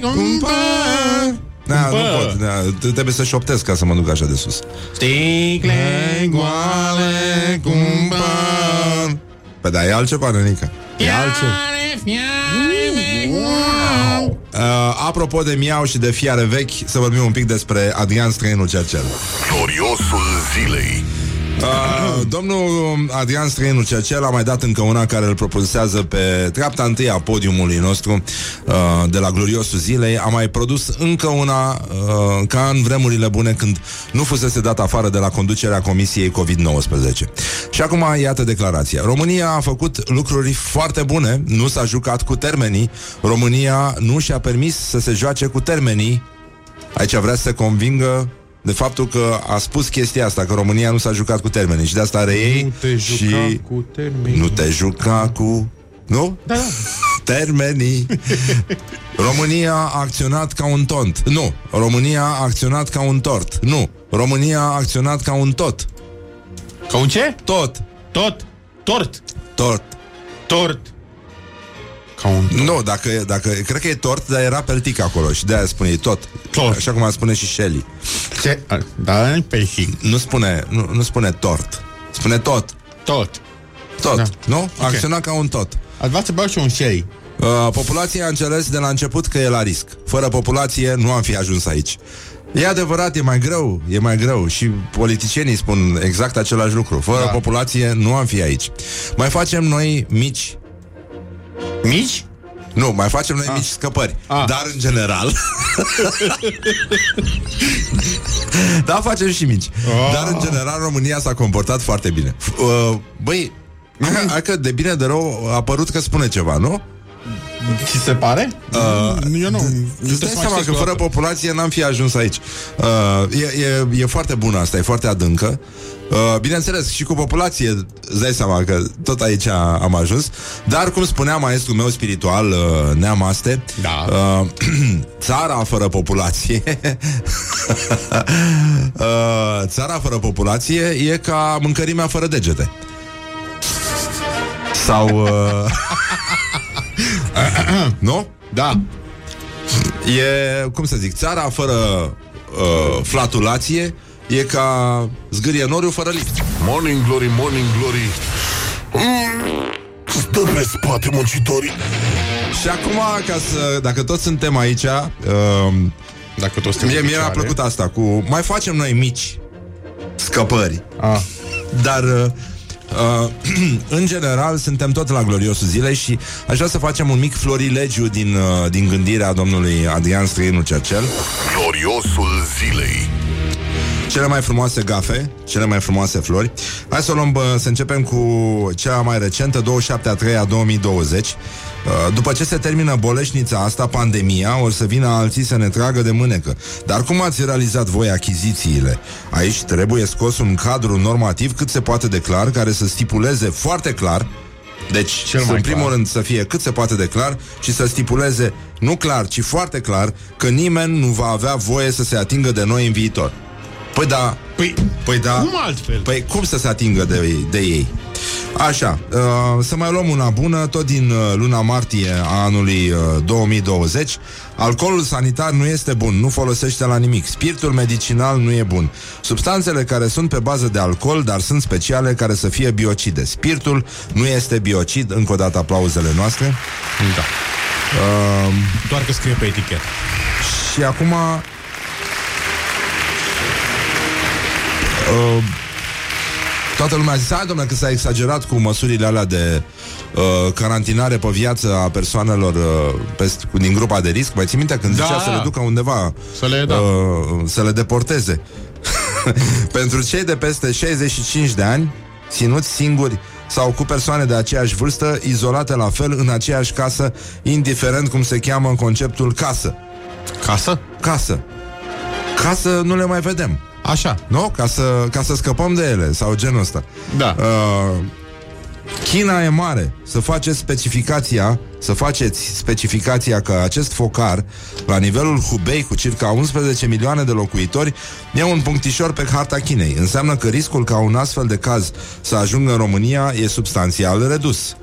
cum bani. Da, Bă. nu pot, da, t- trebuie să șoptesc ca să mă duc așa de sus Sticle goale cum bani. Păi da, e altceva, nănică E altceva Fiare, fiare, wow. uh, Apropo de miau și de fiare vechi Să vorbim un pic despre Adrian Străinul Cercel Gloriosul zilei. Uh, domnul Adrian Străinu Cercel a mai dat încă una care îl propulsează pe treapta întâi a podiumului nostru uh, de la Gloriosul Zilei. A mai produs încă una uh, ca în vremurile bune când nu fusese dat afară de la conducerea Comisiei COVID-19. Și acum iată declarația. România a făcut lucruri foarte bune, nu s-a jucat cu termenii. România nu și-a permis să se joace cu termenii. Aici vrea să se convingă de faptul că a spus chestia asta, că România nu s-a jucat cu termenii și de asta are ei Nu te juca și cu termenii. nu te juca cu... Nu? Da, da. Termenii. România a acționat ca un tont. Nu. România a acționat ca un tort. Nu. România a acționat ca un tot. Ca un ce? Tot. Tot. Tort. Tort. Tort. Ca un Nu, dacă, dacă, cred că e tort, dar era peltic acolo și de-aia spune tot. Tort. Așa cum a spune și Shelley. Ce? Da, pe și Nu spune, nu, nu spune tort. Spune tot. tot. Tot. Da. Nu? A acționat ca un tot. Ați vrea să beau și un sherry. Uh, populația a înțeles de la început că e la risc. Fără populație nu am fi ajuns aici. E adevărat, e mai greu, e mai greu și politicienii spun exact același lucru. Fără Da. populație nu am fi aici. Mai facem noi mici, Mici? Nu, mai facem noi mici scăpări. Ah. Dar în general. da, facem și mici. Ah. Dar în general România s-a comportat foarte bine. F- Uh, băi, hai, hai că de bine de rău a apărut că spune ceva, nu? Ți se pare? Uh, Eu nu. Îți dai seama că fără populație n-am fi ajuns aici. Uh, e, e, e foarte bună asta, e foarte adâncă. Uh, bineînțeles, și cu populație îți dai seama că tot aici am ajuns. Dar, cum spunea maestrul meu spiritual, uh, Neamaste, Da. uh, țara fără populație uh, țara fără populație e ca mâncărimea fără degete. Sau... Uh, nu? Da. E, cum să zic, țara fără uh, flatulație e ca zgârie noriu fără lift. Morning glory, morning glory mm, Stă pe spate muncitorii Și acum, ca să, dacă toți suntem aici, uh, Dacă toți mie, mie mi-a plăcut asta cu mai facem noi mici scăpări. Ah. Dar uh, uh, în general suntem tot la gloriosul zilei și aș vrea să facem un mic florilegiu din, uh, din gândirea domnului Adrian Străinu Cercel. Gloriosul zilei Cele mai frumoase gafe, cele mai frumoase flori. Hai să o luăm, bă, să începem cu cea mai recentă, 27 a 3 a 2020. Uh, După ce se termină boleșnița asta, pandemia, o să vină alții să ne tragă de mânecă. Dar cum ați realizat voi achizițiile? Aici trebuie scos un cadru normativ cât se poate de clar, care să stipuleze foarte clar deci, Cel mai în primul clar. rând, să fie cât se poate de clar și să stipuleze, nu clar, ci foarte clar, că nimeni nu va avea voie să se atingă de noi în viitor. Păi da, Păi, păi da. cum altfel? Păi cum să se atingă de, de ei? Așa, uh, să mai luăm una bună, tot din uh, luna martie a anului uh, 2020. Alcoolul sanitar nu este bun, nu folosește la nimic. Spiritul medicinal nu e bun. Substanțele care sunt pe bază de alcool, dar sunt speciale care să fie biocide. Spiritul nu este biocid, încă o dată aplauzele noastre. Da. Uh, Doar că scrie pe etichetă. și acum uh, Toată lumea a zis Hai domnule că s-a exagerat cu măsurile alea de uh, Carantinare pe viață a persoanelor uh, pest, cu, Din grupa de risc Mai ții minte când Da, zicea să le da. ducă undeva Să le- da. uh, Să le deporteze Pentru cei de peste 65 de ani Ținuți singuri sau cu persoane de aceeași vârstă, izolate la fel în aceeași casă, indiferent cum se cheamă în conceptul casă. Casă? Casă. Casă nu le mai vedem. Așa. Nu? Ca să, ca să scăpăm de ele sau genul ăsta. Da. Uh, China e mare. Să faceți specificația, să faceți specificația că acest focar, la nivelul Hubei, cu circa 11 milioane de locuitori, e un punctișor pe harta Chinei. Înseamnă că riscul ca un astfel de caz să ajungă în România e substanțial redus.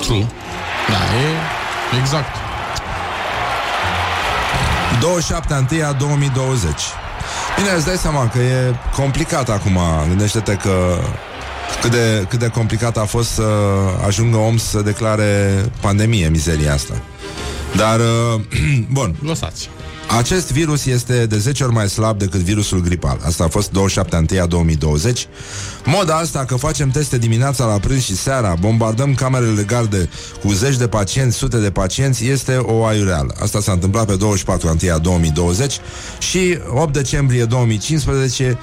True. Da, e exact. 27 a 1 a 2020 Bine, îți dai seama că e complicat acum Gândește-te că cât de, cât de complicat a fost să ajungă om să declare pandemie, mizeria asta. Dar, uh, bun, Lăsați. Acest virus este de 10 ori mai slab decât virusul gripal. Asta a fost 27 a 2020. Moda asta că facem teste dimineața la prânz și seara, bombardăm camerele de garde cu zeci de pacienți, sute de pacienți, este o aiureală. Asta s-a întâmplat pe 24 a 2020 și 8 decembrie 2015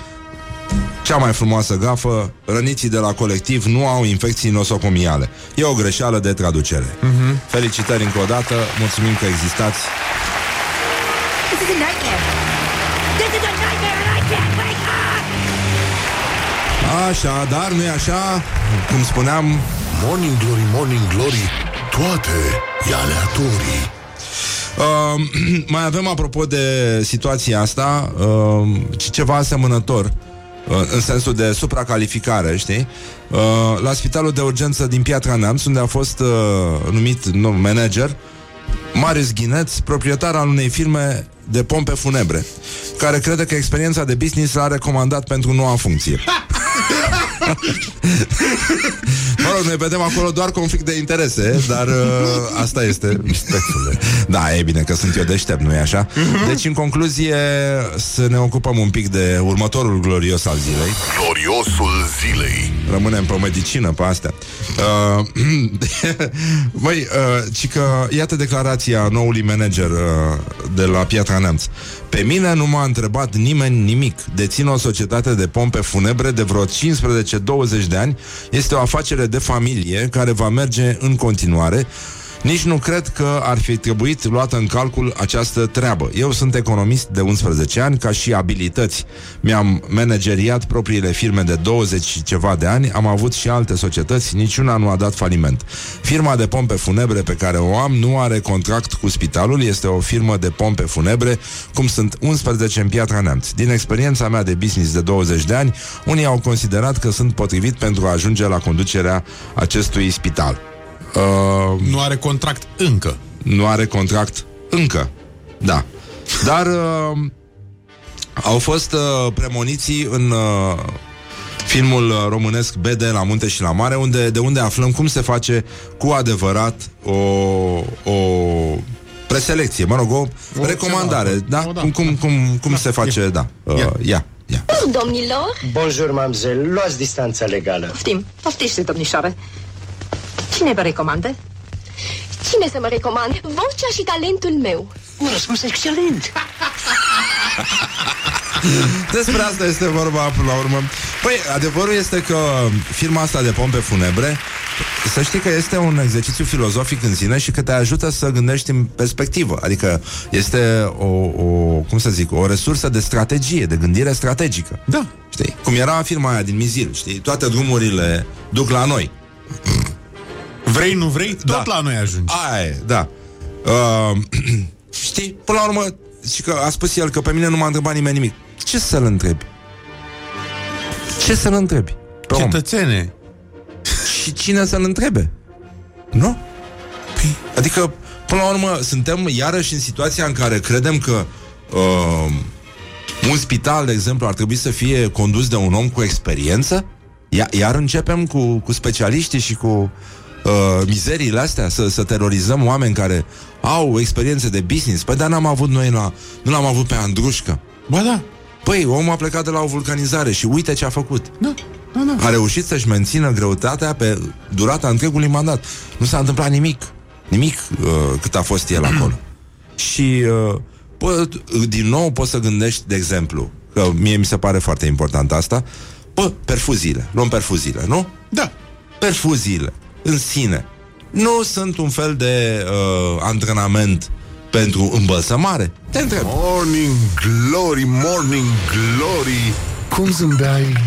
cea mai frumoasă gafă, răniții de la colectiv nu au infecții nosocomiale. E o greșeală de traducere. Uh-huh. Felicitări încă o dată, mulțumim că existați. This is a nightmare. This is a nightmare and I can't wake up! Așa, dar nu e așa, cum spuneam, Morning glory, morning glory Toate e aleatorii uh, mai avem apropo de situația asta, uh, și ceva asemănător, uh, în sensul de supracalificare, știi? Uh, la spitalul de urgență din Piatra Neamț, unde a fost uh, numit nu, manager, Marius Ghineț, proprietar al unei firme de pompe funebre, care crede că experiența de business l-a recomandat pentru noua funcție. Mă rog, noi vedem acolo doar conflict de interese, dar uh, asta este. Respectule. Da, e bine că sunt eu deștept, nu-i așa? Deci, în concluzie, să ne ocupăm un pic de următorul glorios al zilei. Glorios Gloriosul zilei Rămânem pe medicină pe astea uh, Băi, uh, ci că Iată declarația noului manager uh, De la Piatra Neamț Pe mine nu m-a întrebat nimeni nimic Dețin o societate de pompe funebre De vreo 15-20 de ani Este o afacere de familie Care va merge în continuare nici nu cred că ar fi trebuit luată în calcul această treabă. Eu sunt economist de 11 ani, ca și abilități. Mi-am manageriat propriile firme de 20 și ceva de ani, am avut și alte societăți, niciuna nu a dat faliment. Firma de pompe funebre pe care o am nu are contract cu spitalul, este o firmă de pompe funebre, cum sunt 11 în Piatra Neamț. Din experiența mea de business de 20 de ani, unii au considerat că sunt potrivit pentru a ajunge la conducerea acestui spital. Uh, nu are contract încă. Nu are contract încă. Da. Dar uh, au fost uh, premoniții în uh, filmul românesc BD la munte și la mare, unde, de unde aflăm cum se face cu adevărat o, o preselecție, mă rog, o, o recomandare, ceva, da? O, da? Cum, cum, cum, cum da. se face, ia. da. Uh, ia. ia. Ia. Domnilor? Bonjour, mamzel. Luați distanța legală. Poftim, poftiște, domnișoare. Cine vă recomandă? Cine să mă recomand? Vocea și talentul meu. Un răspuns excelent. Despre asta este vorba până la urmă. Păi, adevărul este că firma asta de pompe funebre să știi că este un exercițiu filozofic în sine și că te ajută să gândești în perspectivă. Adică este o, o cum să zic, o resursă de strategie, de gândire strategică. Da. Știi? Cum era firma aia din Mizil, știi? Toate drumurile duc la noi. Vrei, nu vrei, tot da. la noi ajungi. Aia da. Uh, știi, până la urmă, și că a spus el că pe mine nu m-a întrebat nimeni nimic. Ce să-l întrebi? Ce să-l întrebi? Pe Cetățene. Și cine să-l întrebe? Nu? Păi, adică, până la urmă, suntem iarăși în situația în care credem că uh, un spital, de exemplu, ar trebui să fie condus de un om cu experiență? Iar începem cu, cu specialiștii și cu uh, mizeriile astea, să, să terorizăm oameni care au experiențe de business. Păi dar n-am avut noi la... Nu l-am avut pe Andrușcă. Ba da. Păi, omul a plecat de la o vulcanizare și uite ce a făcut. Da. Da, da. A reușit să-și mențină greutatea pe durata întregului mandat. Nu s-a întâmplat nimic. Nimic uh, cât a fost el acolo. și uh, pă, din nou poți să gândești, de exemplu, că mie mi se pare foarte important asta, pă, perfuziile. Luăm perfuziile, nu? Da. Perfuziile în sine nu sunt un fel de uh, antrenament pentru îmbălsămare? Te întreb. Morning glory, morning glory, cum zâmbeai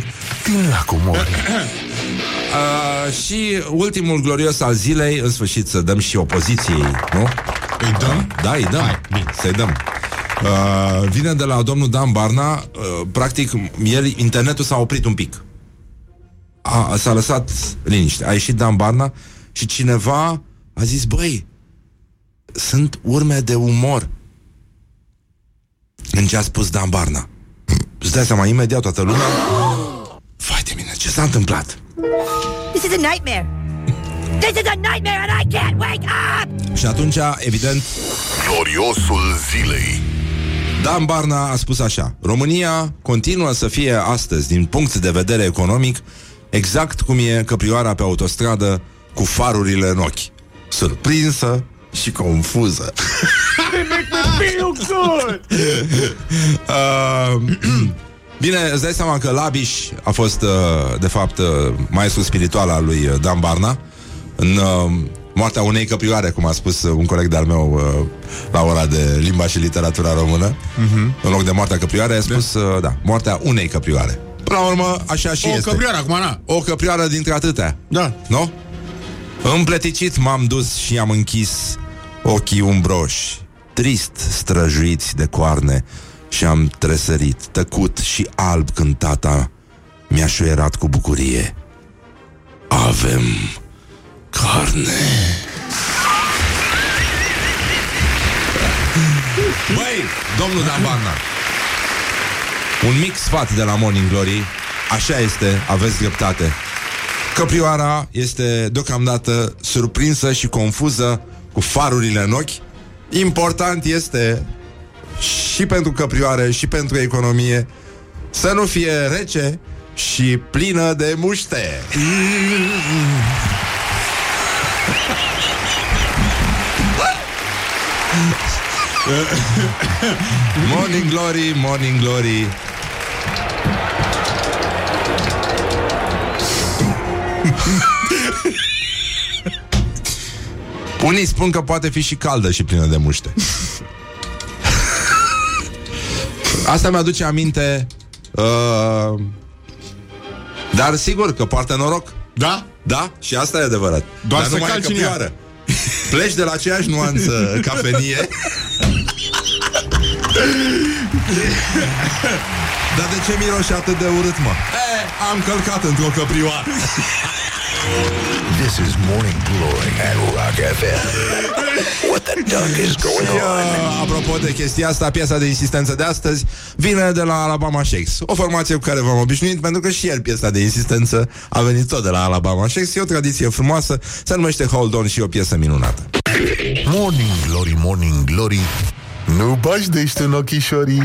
din lacul mori. Uh, și ultimul glorios al zilei, în sfârșit să dăm și opoziției, nu? Îi dăm? Uh, da, îi dăm. Hai, bine. Să-i dăm. Uh, vine de la domnul Dan Barna, uh, practic, el, internetul s-a oprit un pic. A, s-a lăsat liniște. A ieșit Dan Barna și cineva a zis, băi, sunt urme de umor în ce a spus Dan Barna. Îți dai seama, imediat toată lumea Vai de mine, ce s-a întâmplat? This is a nightmare This is a nightmare and I can't wake up! Și atunci, evident Gloriosul zilei Dan Barna a spus așa România continuă să fie astăzi, din punct de vedere economic, exact cum e căprioara pe autostradă cu farurile în ochi. Surprinsă și confuză. uh, Bine, îți dai seama că Labiș a fost, uh, de fapt, uh, maestru spiritual al lui uh, Dan Barna în uh, moartea unei căprioare, cum a spus un coleg de-al meu uh, la ora de limba și literatura română. Uh-huh. În loc de moartea căprioare, a spus, uh, da, moartea unei căprioare. Până la urmă, așa și o este. O căprioară, acum, na. O căprioară dintre atâtea. Da. Nu? Împleticit m-am dus și am închis ochii umbroși, trist străjuiți de coarne și am tresărit, tăcut și alb când tata mi-a șuierat cu bucurie. Avem carne. Băi, domnul Dambana, un mic sfat de la Morning Glory, așa este, aveți dreptate. Căprioara este deocamdată surprinsă și confuză cu farurile în ochi. Important este și pentru căprioare și pentru economie să nu fie rece și plină de muște. morning glory, morning glory. Unii spun că poate fi și caldă și plină de muște. Asta mi-aduce aminte uh, Dar sigur că poartă noroc Da? Da, și asta e adevărat Doar Dar să numai calci că în ea. pioară. Pleci de la aceeași nuanță cafenie Dar de ce miroși atât de urât, mă? E, am călcat într-o căprioară This is Morning Glory at Rock FM. What the duck is going Și, on? uh, apropo de chestia asta, piesa de insistență de astăzi vine de la Alabama Shakes. O formație cu care v-am obișnuit, pentru că și ieri piesa de insistență a venit tot de la Alabama Shakes. E o tradiție frumoasă, se numește Hold On și e o piesă minunată. Morning Glory, Morning Glory Nu bagi de ești în ochișorii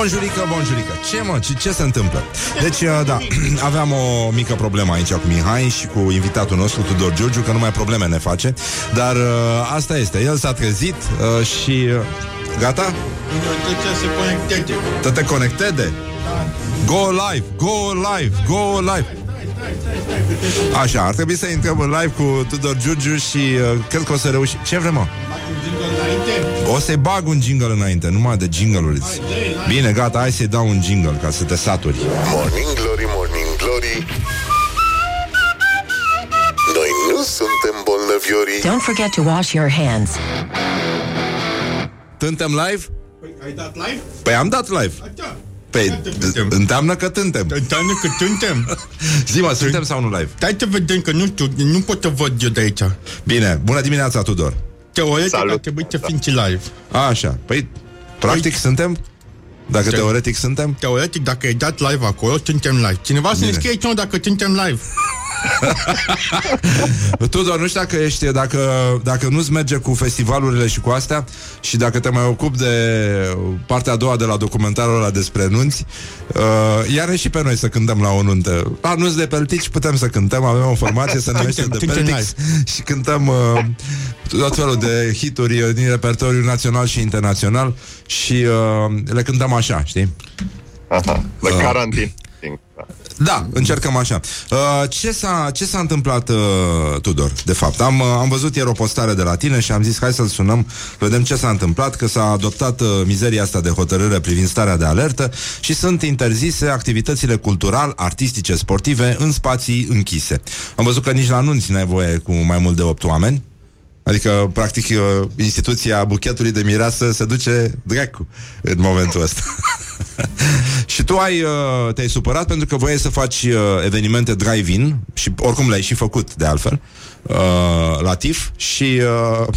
Bonjurică, bonjurică. Ce mă, ce, ce se întâmplă? Deci, uh, da, aveam o mică problemă aici cu Mihai și cu invitatul nostru, Tudor Giurgiu, că numai probleme ne face. Dar uh, asta este. El s-a trezit uh, și... Uh, gata? se conecteze. Să te conectede? Go live, go live, go live. Așa, ar trebui să intrăm în live cu Tudor Giurgiu și uh, cred că o să reușim. Ce vrem, mă? O să-i bag un jingle înainte, numai de jingle-uri. Bine, gata, hai să-i dau un jingle ca să te saturi. Morning Glory, Morning Glory Noi nu suntem bolnăviorii Don't forget to wash your hands. Tântem live? Ai dat live? Păi am dat live. Da. Păi, înseamnă că tântem. Înseamnă că suntem. Zi, mă, suntem sau nu live? Stai să vedem că nu știu, nu pot să văd eu de aici. Bine, bună dimineața, Tudor. Teoretic ar trebui să fim și live. Așa, păi, practic suntem? Dacă Te- teoretic suntem? Teoretic, dacă ai dat live acolo, suntem live. Cineva să ne Bine. scrie aici dacă suntem live. Tudor, nu știu dacă ești, dacă, dacă nu-ți merge cu festivalurile și cu astea și dacă te mai ocupi de partea a doua de la documentarul ăla despre nunți, uh, ia-ne și pe noi să cântăm la o nuntă. La nunți de peltici putem să cântăm, avem o formație, se numește Suntem- de suntem Peltics și cântăm uh, tot felul de hituri uh, din repertoriul național și internațional și uh, le cântăm așa, știi? Aha, de Uh. carantin. Da, încercăm așa. Uh, ce, s-a, ce s-a întâmplat, uh, Tudor, de fapt? Am, uh, am văzut ieri o postare de la tine și am zis hai să-l sunăm, vedem ce s-a întâmplat, că s-a adoptat uh, mizeria asta de hotărâre privind starea de alertă și sunt interzise activitățile cultural, artistice, sportive în spații închise. Am văzut că nici la anunți n-ai voie cu mai mult de 8 oameni. Adică, practic, uh, instituția buchetului de mireasă se duce dracu în momentul ăsta. și tu ai, uh, te-ai supărat pentru că voiai să faci uh, evenimente drive-in și oricum le-ai și făcut, de altfel, uh, la TIF și... Uh,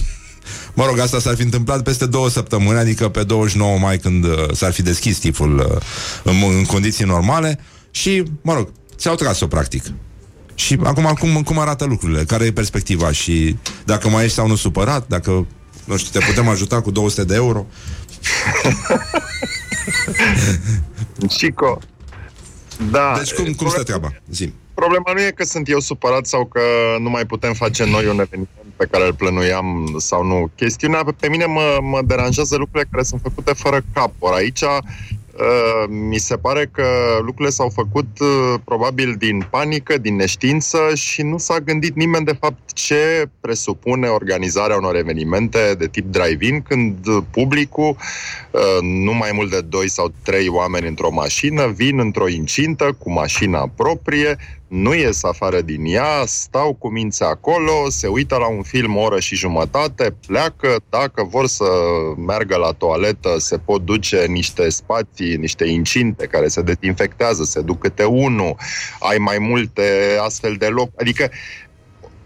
Mă rog, asta s-ar fi întâmplat peste două săptămâni, adică pe 29 mai când uh, s-ar fi deschis tiful uh, în, în condiții normale și, mă rog, ți-au tras-o practic. Și acum cum, cum arată lucrurile? Care e perspectiva? Și dacă mai ești sau nu supărat, dacă, nu știu, te putem ajuta cu 200 de euro? Chico. Da. Deci cum, cum stă treaba? Zi. Problema nu e că sunt eu supărat sau că nu mai putem face noi un eveniment pe care îl plănuiam sau nu. Chestiunea pe mine mă, mă deranjează lucrurile care sunt făcute fără cap. Ori aici uh, mi se pare că lucrurile s-au făcut uh, probabil din panică, din neștiință și nu s-a gândit nimeni de fapt ce presupune organizarea unor evenimente de tip drive-in când uh, publicul, uh, nu mai mult de 2 sau 3 oameni într-o mașină, vin într-o incintă cu mașina proprie, nu ies afară din ea, stau cu mințe acolo, se uită la un film o oră și jumătate, pleacă, dacă vor să meargă la toaletă, se pot duce niște spații, niște incinte care se dezinfectează, se duc câte unul, ai mai multe astfel de loc. Adică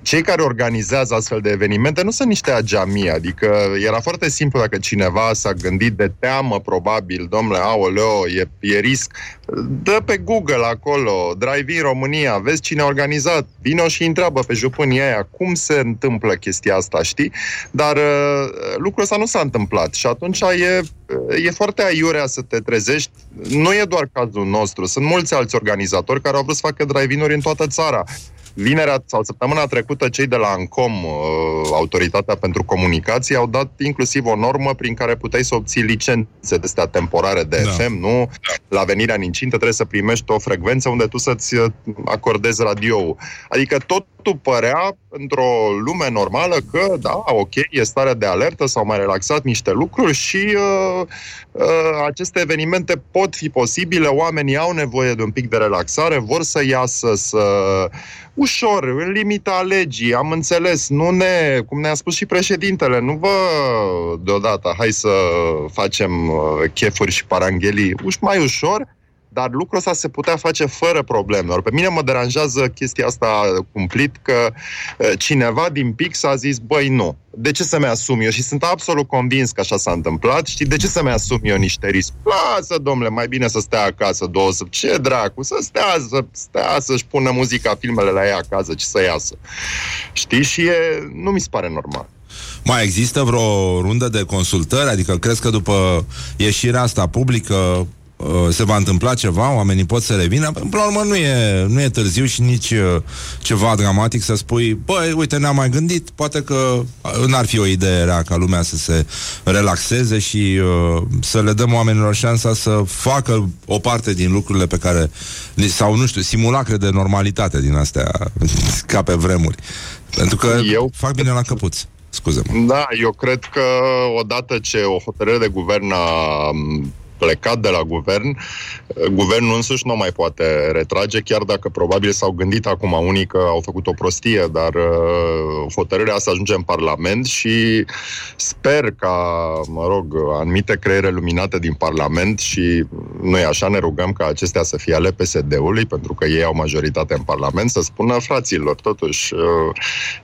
cei care organizează astfel de evenimente nu sunt niște ageamii, adică era foarte simplu dacă cineva s-a gândit de teamă, probabil, domnule, aoleo, e, e risc, dă pe Google acolo, Drive-in România, vezi cine a organizat, vino și întreabă pe jupânii aia cum se întâmplă chestia asta, știi? Dar uh, lucrul ăsta nu s-a întâmplat și atunci e, e foarte aiurea să te trezești. Nu e doar cazul nostru, sunt mulți alți organizatori care au vrut să facă drive-in-uri în toată țara. Vinerea sau săptămâna trecută, cei de la ANCOM, uh, Autoritatea pentru Comunicații, au dat inclusiv o normă prin care puteai să obții licențe de astea temporare de da. FM, nu? La venirea în incintă trebuie să primești o frecvență unde tu să-ți uh, acordezi radio Adică totul părea, într-o lume normală, că, da, ok, e starea de alertă, s-au mai relaxat niște lucruri și uh, uh, aceste evenimente pot fi posibile, oamenii au nevoie de un pic de relaxare, vor să iasă, să ușor, în limita legii, am înțeles, nu ne, cum ne-a spus și președintele, nu vă deodată, hai să facem uh, chefuri și paranghelii, uși mai ușor, dar lucrul ăsta se putea face fără probleme. Or, pe mine mă deranjează chestia asta cumplit că uh, cineva din Pix a zis, băi, nu, de ce să-mi asum eu? Și sunt absolut convins că așa s-a întâmplat. Știi, de ce să-mi asum eu niște riscuri? Lasă, domnule, mai bine să stea acasă două să... Ce dracu? Să stea, să stea, să-și pună muzica, filmele la ea acasă, ce să iasă. Știi? Și e... nu mi se pare normal. Mai există vreo rundă de consultări? Adică crezi că după ieșirea asta publică Uh, se va întâmpla ceva, oamenii pot să revină. Până la urmă nu e, nu e târziu și nici uh, ceva dramatic să spui, băi, uite, ne-am mai gândit, poate că uh, n-ar fi o idee rea ca lumea să se relaxeze și uh, să le dăm oamenilor șansa să facă o parte din lucrurile pe care, sau nu știu, simulacre de normalitate din astea, ca pe vremuri. Pentru că Eu... fac bine la căpuț scuze -mă. Da, eu cred că odată ce o hotărâre de guvern a plecat de la guvern, guvernul însuși nu mai poate retrage, chiar dacă probabil s-au gândit acum unii că au făcut o prostie, dar uh, hotărârea asta ajunge în Parlament și sper ca, mă rog, anumite creiere luminate din Parlament și noi așa ne rugăm ca acestea să fie ale PSD-ului, pentru că ei au majoritate în Parlament, să spună fraților, totuși uh,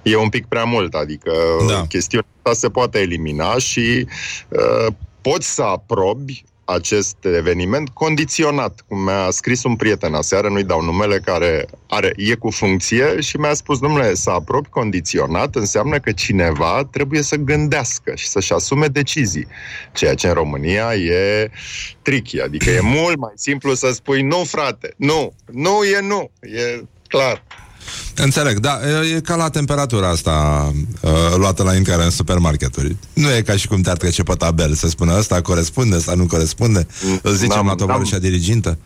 e un pic prea mult, adică da. chestiunea asta se poate elimina și uh, poți să aprobi acest eveniment condiționat, cum mi-a scris un prieten aseară, nu-i dau numele, care are, e cu funcție și mi-a spus, domnule, să aprobi condiționat înseamnă că cineva trebuie să gândească și să-și asume decizii, ceea ce în România e tricky, adică e mult mai simplu să spui nu, frate, nu, nu e nu, e clar. Înțeleg, da, e ca la temperatura asta uh, luată la intrare în supermarketuri. Nu e ca și cum te-ar trece pe tabel să spună ăsta corespunde, ăsta nu corespunde. Îl zicem la tovarășa dirigintă.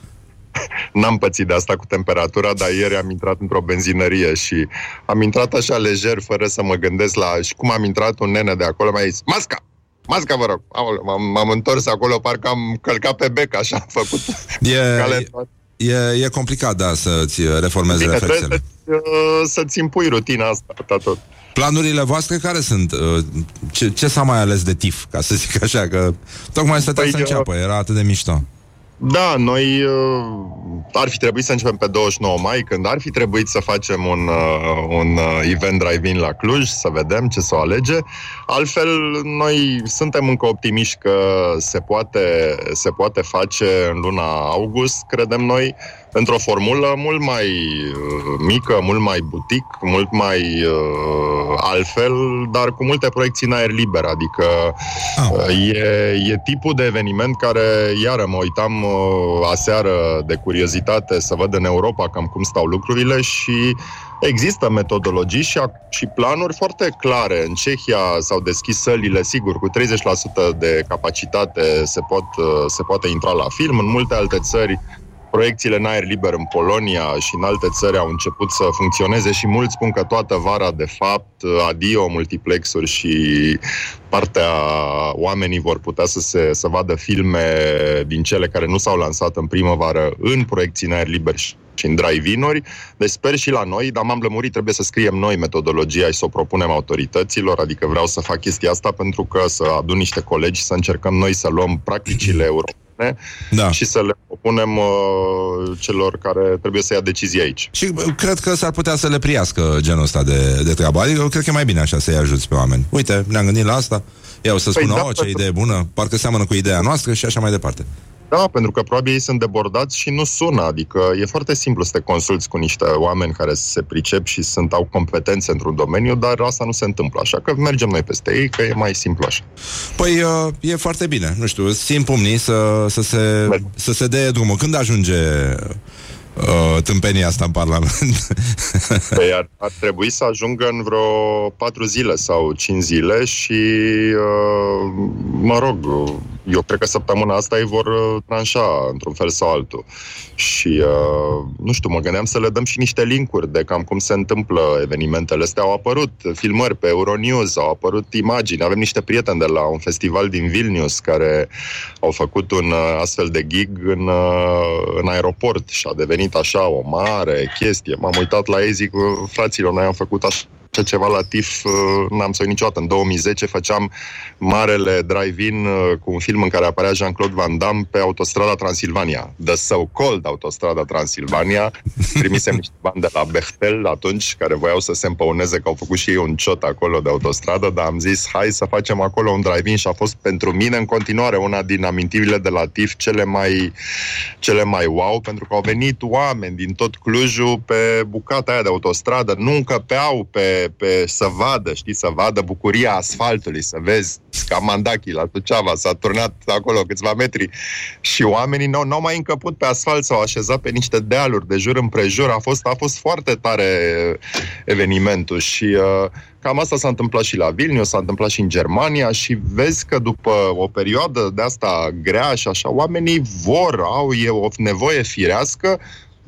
N-am pățit de asta cu temperatura, dar ieri am intrat într-o benzinărie și am intrat așa lejer, fără să mă gândesc la... Și cum am intrat, un nene de acolo mi-a zis, masca! Masca, vă rog! m-am, m-am întors acolo, parcă am călcat pe bec, așa am făcut. E, e, e complicat, da, să-ți reformezi Bine, reflexele. Să, să-ți impui rutina asta, tot. Planurile voastre care sunt? Uh, ce, ce s-a mai ales de TIF, ca să zic așa, că tocmai stătea păi, să înceapă, era atât de mișto. Da, noi uh, ar fi trebuit să începem pe 29 mai, când ar fi trebuit să facem un, uh, un uh, event drive-in la Cluj, să vedem ce să o alege. Altfel, noi suntem încă optimiști că se poate, se poate face în luna august, credem noi, într-o formulă mult mai uh, mică, mult mai butic, mult mai uh, altfel, dar cu multe proiecții în aer liber, adică oh. e, e tipul de eveniment care, iară, mă uitam uh, aseară de curiozitate să văd în Europa cam cum stau lucrurile și Există metodologii și, și planuri foarte clare. În Cehia s-au deschis sălile, sigur, cu 30% de capacitate se, pot, se poate intra la film. În multe alte țări proiecțiile în aer liber în Polonia și în alte țări au început să funcționeze și mulți spun că toată vara, de fapt, adio multiplexuri și partea oamenii vor putea să, se, să vadă filme din cele care nu s-au lansat în primăvară în proiecții în aer liber și în drive-in-uri. Deci sper și la noi, dar m-am lămurit, trebuie să scriem noi metodologia și să o propunem autorităților, adică vreau să fac chestia asta pentru că să adun niște colegi, să încercăm noi să luăm practicile europene bune Da. și să le opunem uh, celor care trebuie să ia decizii aici. Și bă, cred că s-ar putea să le priască genul ăsta de, de treabă. Adică eu cred că e mai bine așa să-i ajuți pe oameni. Uite, ne-am gândit la asta. Iau să Păi spună, da, o, ce pentru- idee bună, parcă seamănă cu ideea noastră și așa mai departe. Da, pentru că probabil ei sunt debordați și nu sună. Adică e foarte simplu să te consulți cu niște oameni care se pricep și sunt au competențe într-un domeniu, dar asta nu se întâmplă. Așa că mergem noi peste ei, că e mai simplu așa. Păi uh, e foarte bine, nu știu, țin pumnii să, să, se, să se dea drumul. Când ajunge uh, tâmpenia asta în Parlament? Păi ar, ar trebui să ajungă în vreo patru zile sau cinci zile și, uh, mă rog, eu cred că săptămâna asta ei vor uh, tranșa într-un fel sau altul. Și, uh, nu știu, mă gândeam să le dăm și niște linkuri de cam cum se întâmplă evenimentele astea. Au apărut filmări pe Euronews, au apărut imagini. Avem niște prieteni de la un festival din Vilnius care au făcut un uh, astfel de gig în, uh, în aeroport și a devenit așa o mare chestie. M-am uitat la ei, zic, "Uh, fraților, noi am făcut așa ceva la TIF, uh, n-am să uit niciodată. În 2010 făceam marele drive-in uh, cu un film în care apărea Jean-Claude Van Damme pe autostrada Transilvania. The so-called autostrada Transilvania. Trimisem niște bani de la Bechtel atunci, care voiau să se împăuneze că au făcut și ei un ciot acolo de autostradă, dar am zis, hai să facem acolo un drive-in și a fost pentru mine în continuare una din amintirile de la TIF cele mai, cele mai wow, pentru că au venit oameni din tot Clujul pe bucata aia de autostradă, nu încăpeau pe, pe să vadă, știi, să vadă bucuria asfaltului, să vezi ca Mandachi la Suceava, s-a turnat acolo câțiva metri și oamenii n-au, n-au mai încăput pe asfalt, s-au așezat pe niște dealuri de jur împrejur, a fost, a fost foarte tare evenimentul și uh, Cam asta s-a întâmplat și la Vilnius, s-a întâmplat și în Germania și vezi că după o perioadă de asta grea și așa, oamenii vor, au e o nevoie firească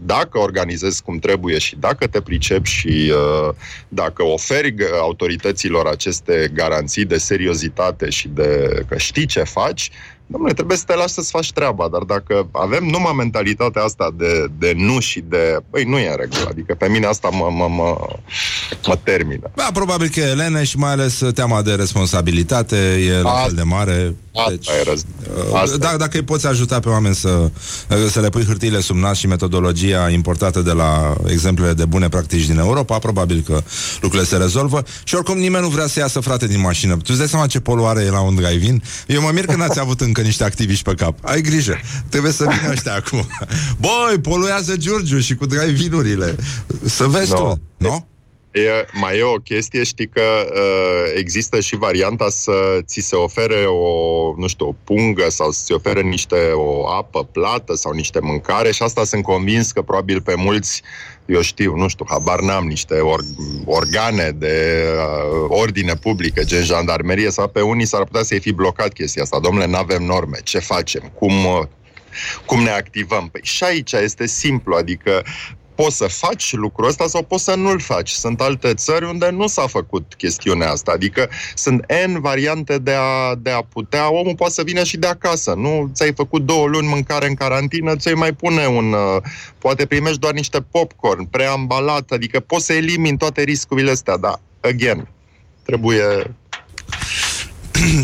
dacă organizezi cum trebuie și dacă te pricepi și uh, dacă oferi g- autorităților aceste garanții de seriozitate și de că știi ce faci, domnule, trebuie să te lași să-ți faci treaba, dar dacă avem numai mentalitatea asta de, de nu și de... Băi, nu e în regulă, adică pe mine asta mă, mă, mă, mă termină. Da, probabil că e lene și mai ales teama de responsabilitate e la fel de mare. Deci, asta e răz... Asta da, dacă îi poți ajuta pe oameni să, să le pui hârtiile sub nas și metodologia importată de la exemplele de bune practici din Europa, probabil că lucrurile se rezolvă. Și oricum nimeni nu vrea să iasă frate din mașină. Tu îți dai seama ce poluare e la un drive-in? Eu mă mir că n-ați avut încă niște activiști pe cap. Ai grijă. Trebuie să vină ăștia acum. Băi, poluează Giurgiu și cu drive-in-urile. Să vezi No. tu, nu? E, mai e o chestie, știi că uh, există și varianta să ți se ofere o, nu știu, o pungă sau să ți ofere niște o apă plată sau niște mâncare și asta sunt convins că probabil pe mulți eu știu, nu știu, habar n-am, niște or- organe de uh, ordine publică, gen jandarmerie sau pe unii s-ar putea să-i fi blocat chestia asta. Domnule, n-avem norme, ce facem? Cum, uh, cum ne activăm? Păi și aici este simplu, adică poți să faci lucrul ăsta sau poți să nu-l faci. Sunt alte țări unde nu s-a făcut chestiunea asta. Adică sunt N variante de a, de a putea, omul poate să vină și de acasă. Nu ți-ai făcut două luni mâncare în carantină, ți-ai mai pune un... uh, Poate primești doar niște popcorn preambalat, adică poți să elimini toate riscurile astea, dar, again, trebuie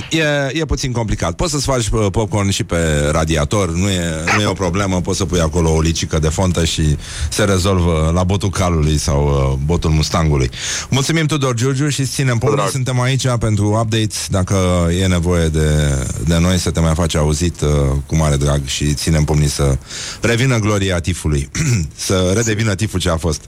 E, e puțin complicat. Poți să-ți faci uh, popcorn și pe radiator, nu e, nu e o problemă, poți să pui acolo o licică de fontă și se rezolvă la botul calului sau uh, botul mustangului. Mulțumim Tudor Giurgiu și îți ținem pumnii, suntem aici pentru updates, dacă e nevoie de, de noi să te mai faci auzit uh, cu mare drag și ținem pumnii să revină gloria tifului, să redevină tiful ce a fost.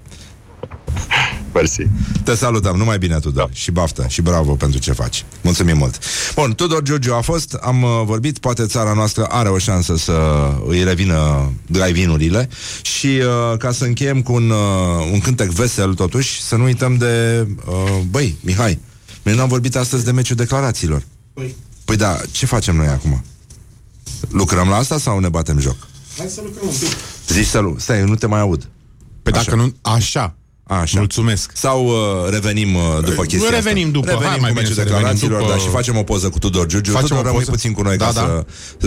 Mersi. Te salutăm, numai bine, Tudor. Da. Și baftă, și bravo pentru ce faci. Mulțumim mult. Bun, Tudor Giurgiu a fost, am uh, vorbit, poate țara noastră are o șansă să îi revină drive-in-urile și uh, ca să încheiem cu un, uh, un cântec vesel, totuși, să nu uităm de... Uh, băi, Mihai, noi n-am vorbit astăzi de meciul declarațiilor. Păi. Păi da, ce facem noi acum? Lucrăm la asta sau ne batem joc? Hai să lucrăm un pic. Zici să lu- Stai, nu te mai aud. Pe dacă nu... Așa. Așa. Mulțumesc. Sau uh, revenim uh, după chestia Nu revenim asta. după. Revenim Hai, mai cu bine meciul să revenim declarațiilor, după. da, și facem o poză cu Tudor Giurgiu. Facem Tudor, o rămâi poză? puțin cu noi Da, ca da. să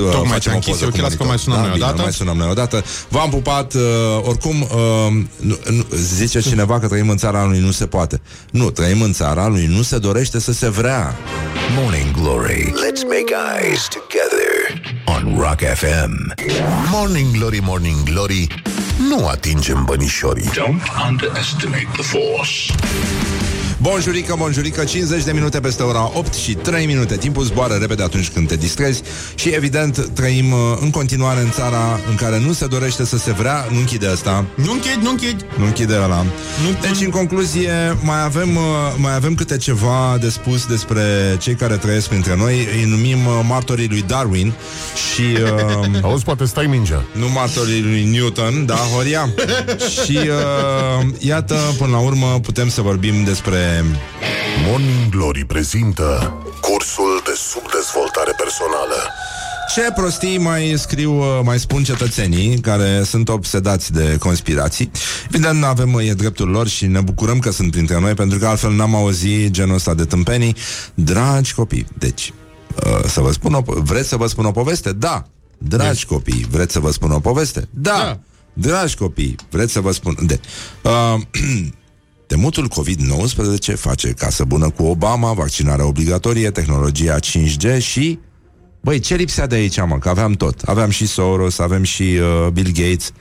uh, Tocmai facem ți-am o închis poză eu cu ochelarii, că monitor. mai sunăm da, noi bine, odată. mai sunăm noi odată. V-am pupat, uh, oricum, uh, nu, nu, zice cineva că trăim în țara lui nu se poate. Nu, trăim în țara lui nu se dorește să se vrea. Morning Glory. Let's make eyes together on on Rock FM. Morning Glory, Morning Glory, nu atingem bănișorii. Don't underestimate the force. Bonjurică, bonjurică, 50 de minute peste ora 8 și 3 minute. Timpul zboară repede atunci când te distrezi și evident trăim uh, în continuare în țara în care nu se dorește să se vrea, nu închide asta. Nu închid, nu închid. Nu închide ăla. Nu, Deci, în concluzie, mai avem, uh, mai avem câte ceva de spus despre cei care trăiesc printre noi. Îi numim uh, martorii lui Darwin și... Uh, Auzi, poate stai mingea. nu martorii lui Newton, da, Horia? și uh, iată, până la urmă, putem să vorbim despre Morning Glory prezintă cursul de subdezvoltare personală. Ce prostii mai scriu, uh, mai spun cetățenii care sunt obsedați de conspirații. Evident, nu avem, uh, e dreptul lor și ne bucurăm că sunt printre noi, pentru că altfel n-am auzit genul ăsta de tâmpenii. Dragi copii, deci, uh, să vă spun o, po- vreți să vă spun o poveste? Da. Dragi copii, vreți să vă spun o poveste? Da. Da. Dragi copii, vreți să vă spun... De, uh, Temutul COVID-19 face casă bună cu Obama, vaccinarea obligatorie, tehnologia 5G și... Băi, ce lipsea de aici, mă? Că aveam tot. Aveam și Soros, avem și uh, Bill Gates,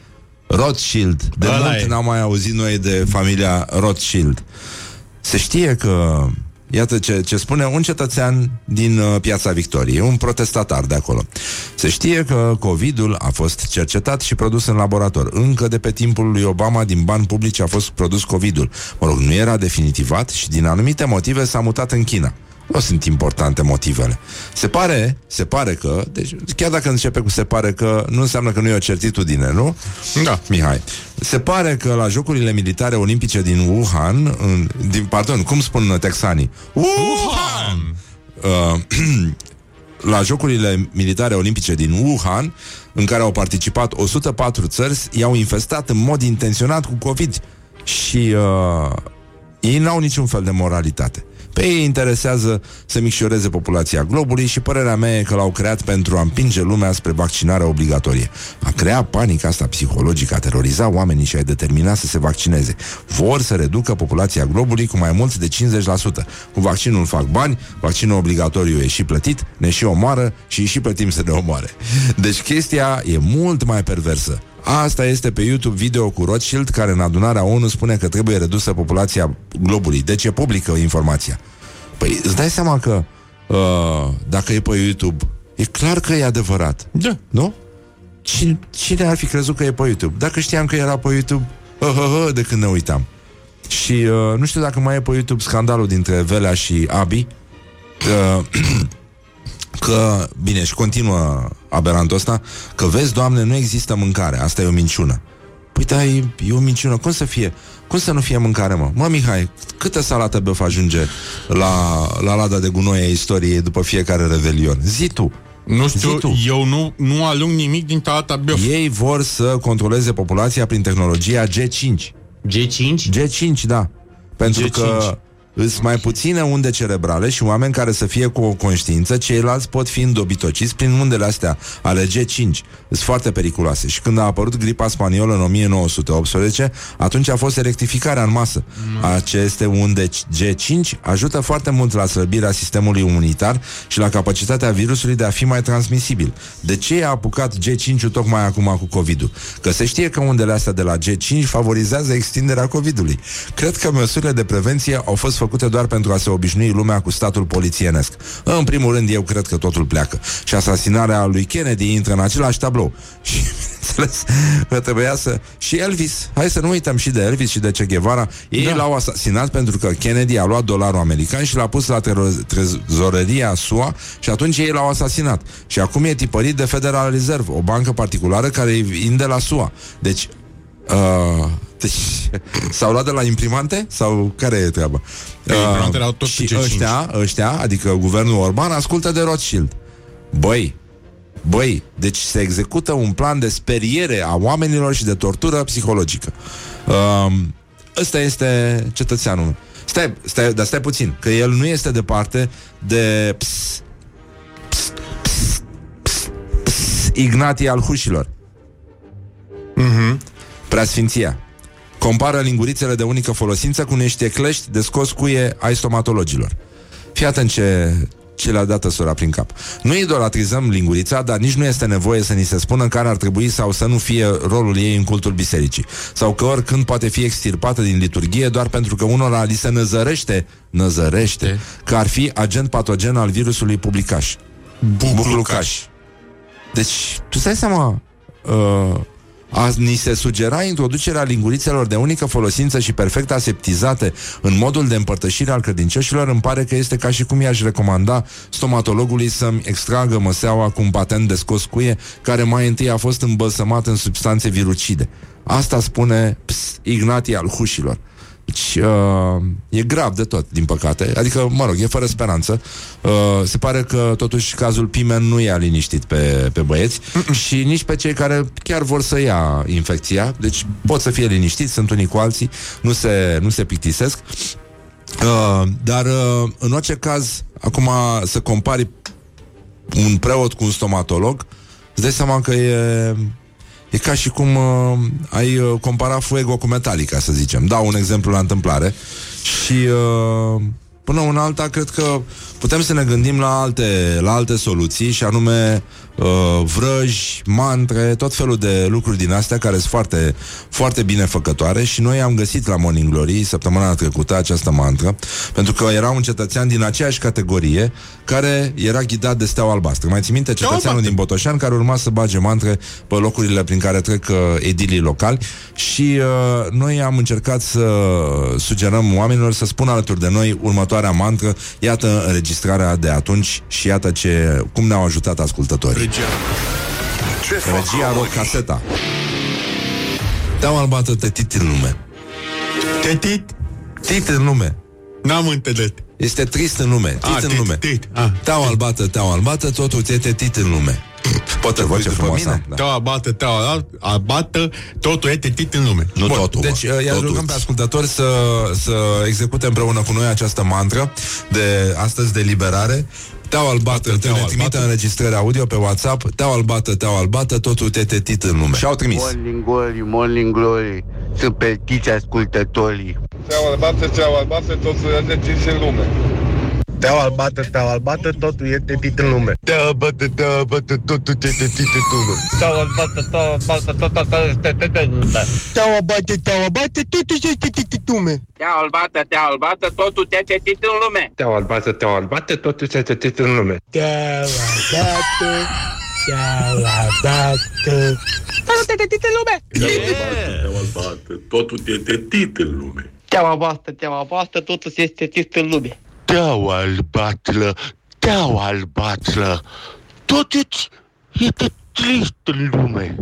Rothschild. De Ăla mult e. n-am mai auzit noi de familia Rothschild. Se știe că... Iată ce, ce spune un cetățean din uh, Piața Victoriei, un protestatar de acolo. Se știe că COVID-ul a fost cercetat și produs în laborator. Încă de pe timpul lui Obama, din bani publici, a fost produs COVID-ul. Mă rog, nu era definitivat și din anumite motive s-a mutat în China. Nu sunt importante motivele. Se pare, se pare că, deci chiar dacă începe cu se pare că, nu înseamnă că nu e o certitudine, nu? Da. Mihai. Se pare că la Jocurile Militare Olimpice din Wuhan, în, din, pardon, cum spun texanii? Wuhan! Uh, la Jocurile Militare Olimpice din Wuhan, în care au participat 104 țări, i-au infestat în mod intenționat cu COVID și uh, ei n-au niciun fel de moralitate. Pe ei interesează să micșoreze populația globului și părerea mea e că l-au creat pentru a împinge lumea spre vaccinarea obligatorie. A crea panica asta psihologică, a teroriza oamenii și a determina să se vaccineze. Vor să reducă populația globului cu mai mult de 50%. Cu vaccinul fac bani, vaccinul obligatoriu e și plătit, ne și omoară și îi și plătim să ne omoare. Deci chestia e mult mai perversă. Asta este pe YouTube video cu Rothschild care în adunarea ONU spune că trebuie redusă populația globului. Deci e publică informația. Păi îți dai seama că uh, dacă e pe YouTube, e clar că e adevărat. Da. Nu? Cine, cine ar fi crezut că e pe YouTube? Dacă știam că era pe YouTube, uh, uh, uh, de când ne uitam. Și uh, nu știu dacă mai e pe YouTube scandalul dintre Velea și Abi. Uh, că, bine, și continuă aberantul ăsta, că vezi, Doamne, nu există mâncare, asta e o minciună. Păi da, e, e o minciună, cum să fie? Cum să nu fie mâncare, mă? Mă, Mihai, câtă salată băf ajunge la, la lada de gunoi a istoriei după fiecare revelion? Zi tu! Nu știu, Zi tu. eu nu, nu alung nimic din talata biof. Ei vor să controleze populația prin tehnologia G5. G5? G5, da. Pentru G5. că îs mai puține unde cerebrale și oameni care să fie cu o conștiință, ceilalți pot fi îndobitociți prin undele astea ale G5. Sunt foarte periculoase. Și când a apărut gripa spaniolă în 1918, atunci a fost rectificarea în masă. Aceste unde G5 ajută foarte mult la slăbirea sistemului imunitar și la capacitatea virusului de a fi mai transmisibil. De ce a apucat G5-ul tocmai acum cu COVID-ul? Că se știe că undele astea de la G5 favorizează extinderea COVID-ului. Cred că măsurile de prevenție au fost făcute doar pentru a se obișnui lumea cu statul polițienesc. În primul rând, eu cred că totul pleacă. Și asasinarea lui Kennedy intră în același tablou. Și, bineînțeles, că trebuia să... Și Elvis, hai să nu uităm și de Elvis și de Che Guevara. Ei da. l-au asasinat pentru că Kennedy a luat dolarul american și l-a pus la tero- trezoreria SUA și atunci ei l-au asasinat. Și acum e tipărit de Federal Reserve, o bancă particulară care îi vinde la SUA. Deci, Uh, deci, s-au luat de la imprimante? Sau care e treaba? Pe imprimantele au tot și pe G5. ăștia, ăștia, adică guvernul Orban, ascultă de Rothschild. Băi, băi, deci se execută un plan de speriere a oamenilor și de tortură psihologică. Uh, ăsta este cetățeanul. Stai, stai, dar stai puțin, că el nu este departe de ps, ps, ps, ps, ps, Ignatii al hușilor. Preasfinția. Compară lingurițele de unică folosință cu niște clești de scos cuie ai stomatologilor. Fii atent ce, ce le-a dat sora prin cap. Nu idolatrizăm lingurița, dar nici nu este nevoie să ni se spună care ar trebui sau să nu fie rolul ei în cultul bisericii. Sau că oricând poate fi extirpată din liturghie doar pentru că unora li se năzărește, năzărește, că ar fi agent patogen al virusului publicaș. Buclucaș. Deci, tu stai seama, uh, a, ni se sugera introducerea lingurițelor de unică folosință și perfect aseptizate în modul de împărtășire al credincioșilor, îmi pare că este ca și cum i-aș recomanda stomatologului să-mi extragă măseaua cu un patent de scos cuie, care mai întâi a fost îmbălsămat în substanțe virucide. Asta spune ps, Ignatii al hușilor. Deci, uh, e grav de tot, din păcate. Adică, mă rog, e fără speranță. Uh, se pare că, totuși, cazul Pimen nu i-a liniștit pe, pe băieți Mm-mm. și nici pe cei care chiar vor să ia infecția. Deci, pot să fie liniștiți, sunt unii cu alții, nu se, nu se pictisesc. Uh, dar, uh, în orice caz, acum să compari un preot cu un stomatolog, îți dai seama că e E ca și cum uh, ai uh, compara Fuego cu Metallica, să zicem. Dau un exemplu la întâmplare. Și uh, până una alta, cred că putem să ne gândim la alte, la alte soluții și anume uh, vrăji, mantre, tot felul de lucruri din astea care sunt foarte, foarte bine făcătoare și noi am găsit la Morning Glory săptămâna trecută această mantră pentru că era un cetățean din aceeași categorie care era ghidat de steaua albastră. Mai ții minte cetățeanul din Botoșan care urma să bage mantre pe locurile prin care trec uh, edilii locali și uh, noi am încercat să sugerăm oamenilor să spună alături de noi următoarea mantră, iată înregistrarea de atunci și iată ce, cum ne-au ajutat ascultătorii. Regia. Ce fac Regia rog caseta. Te-am albată tetit în lume. Tetit? Tit în lume. N-am înțeles. Este trist în lume. Tit Ah, în tit, lume. tit. Ah. Teau albată, teau albată, totul te tetit în lume. Poate voce frumoasă. Da. Teaua bată, teaua abată, totul e tetit în lume. Nu Bun. totul. Deci, uh, i rugăm pe ascultători să, să execute împreună cu noi această mantră de astăzi de liberare. Teau albată, te ne trimite înregistrări audio pe WhatsApp, teau albată, teau albată, totul te tetit în lume. Și au trimis. Morning Glory, Morning Glory Sunt peltiți ascultătorii Steaua albată, steaua albată, totul e decis în lume. Steaua albată, steaua albată, totul e tetit în lume Steaua albată, steaua albată, totul e tetit în lume Steaua albată, steaua albată, totul este tetit în lume. Steaua albată, steaua albată, totul e tetit în lume Steaua albată, steaua albată, totul te tetit în lume. Steaua albată, steaua albată, totul e tetit în lume Steaua albată, steaua albată Totul te tetit în lume. Steaua albată, totul e tetit în lume. Steaua voastră, steaua voastră, totul este tetit în lume. Steaua albastră, steaua albastră, totul e trist în lume.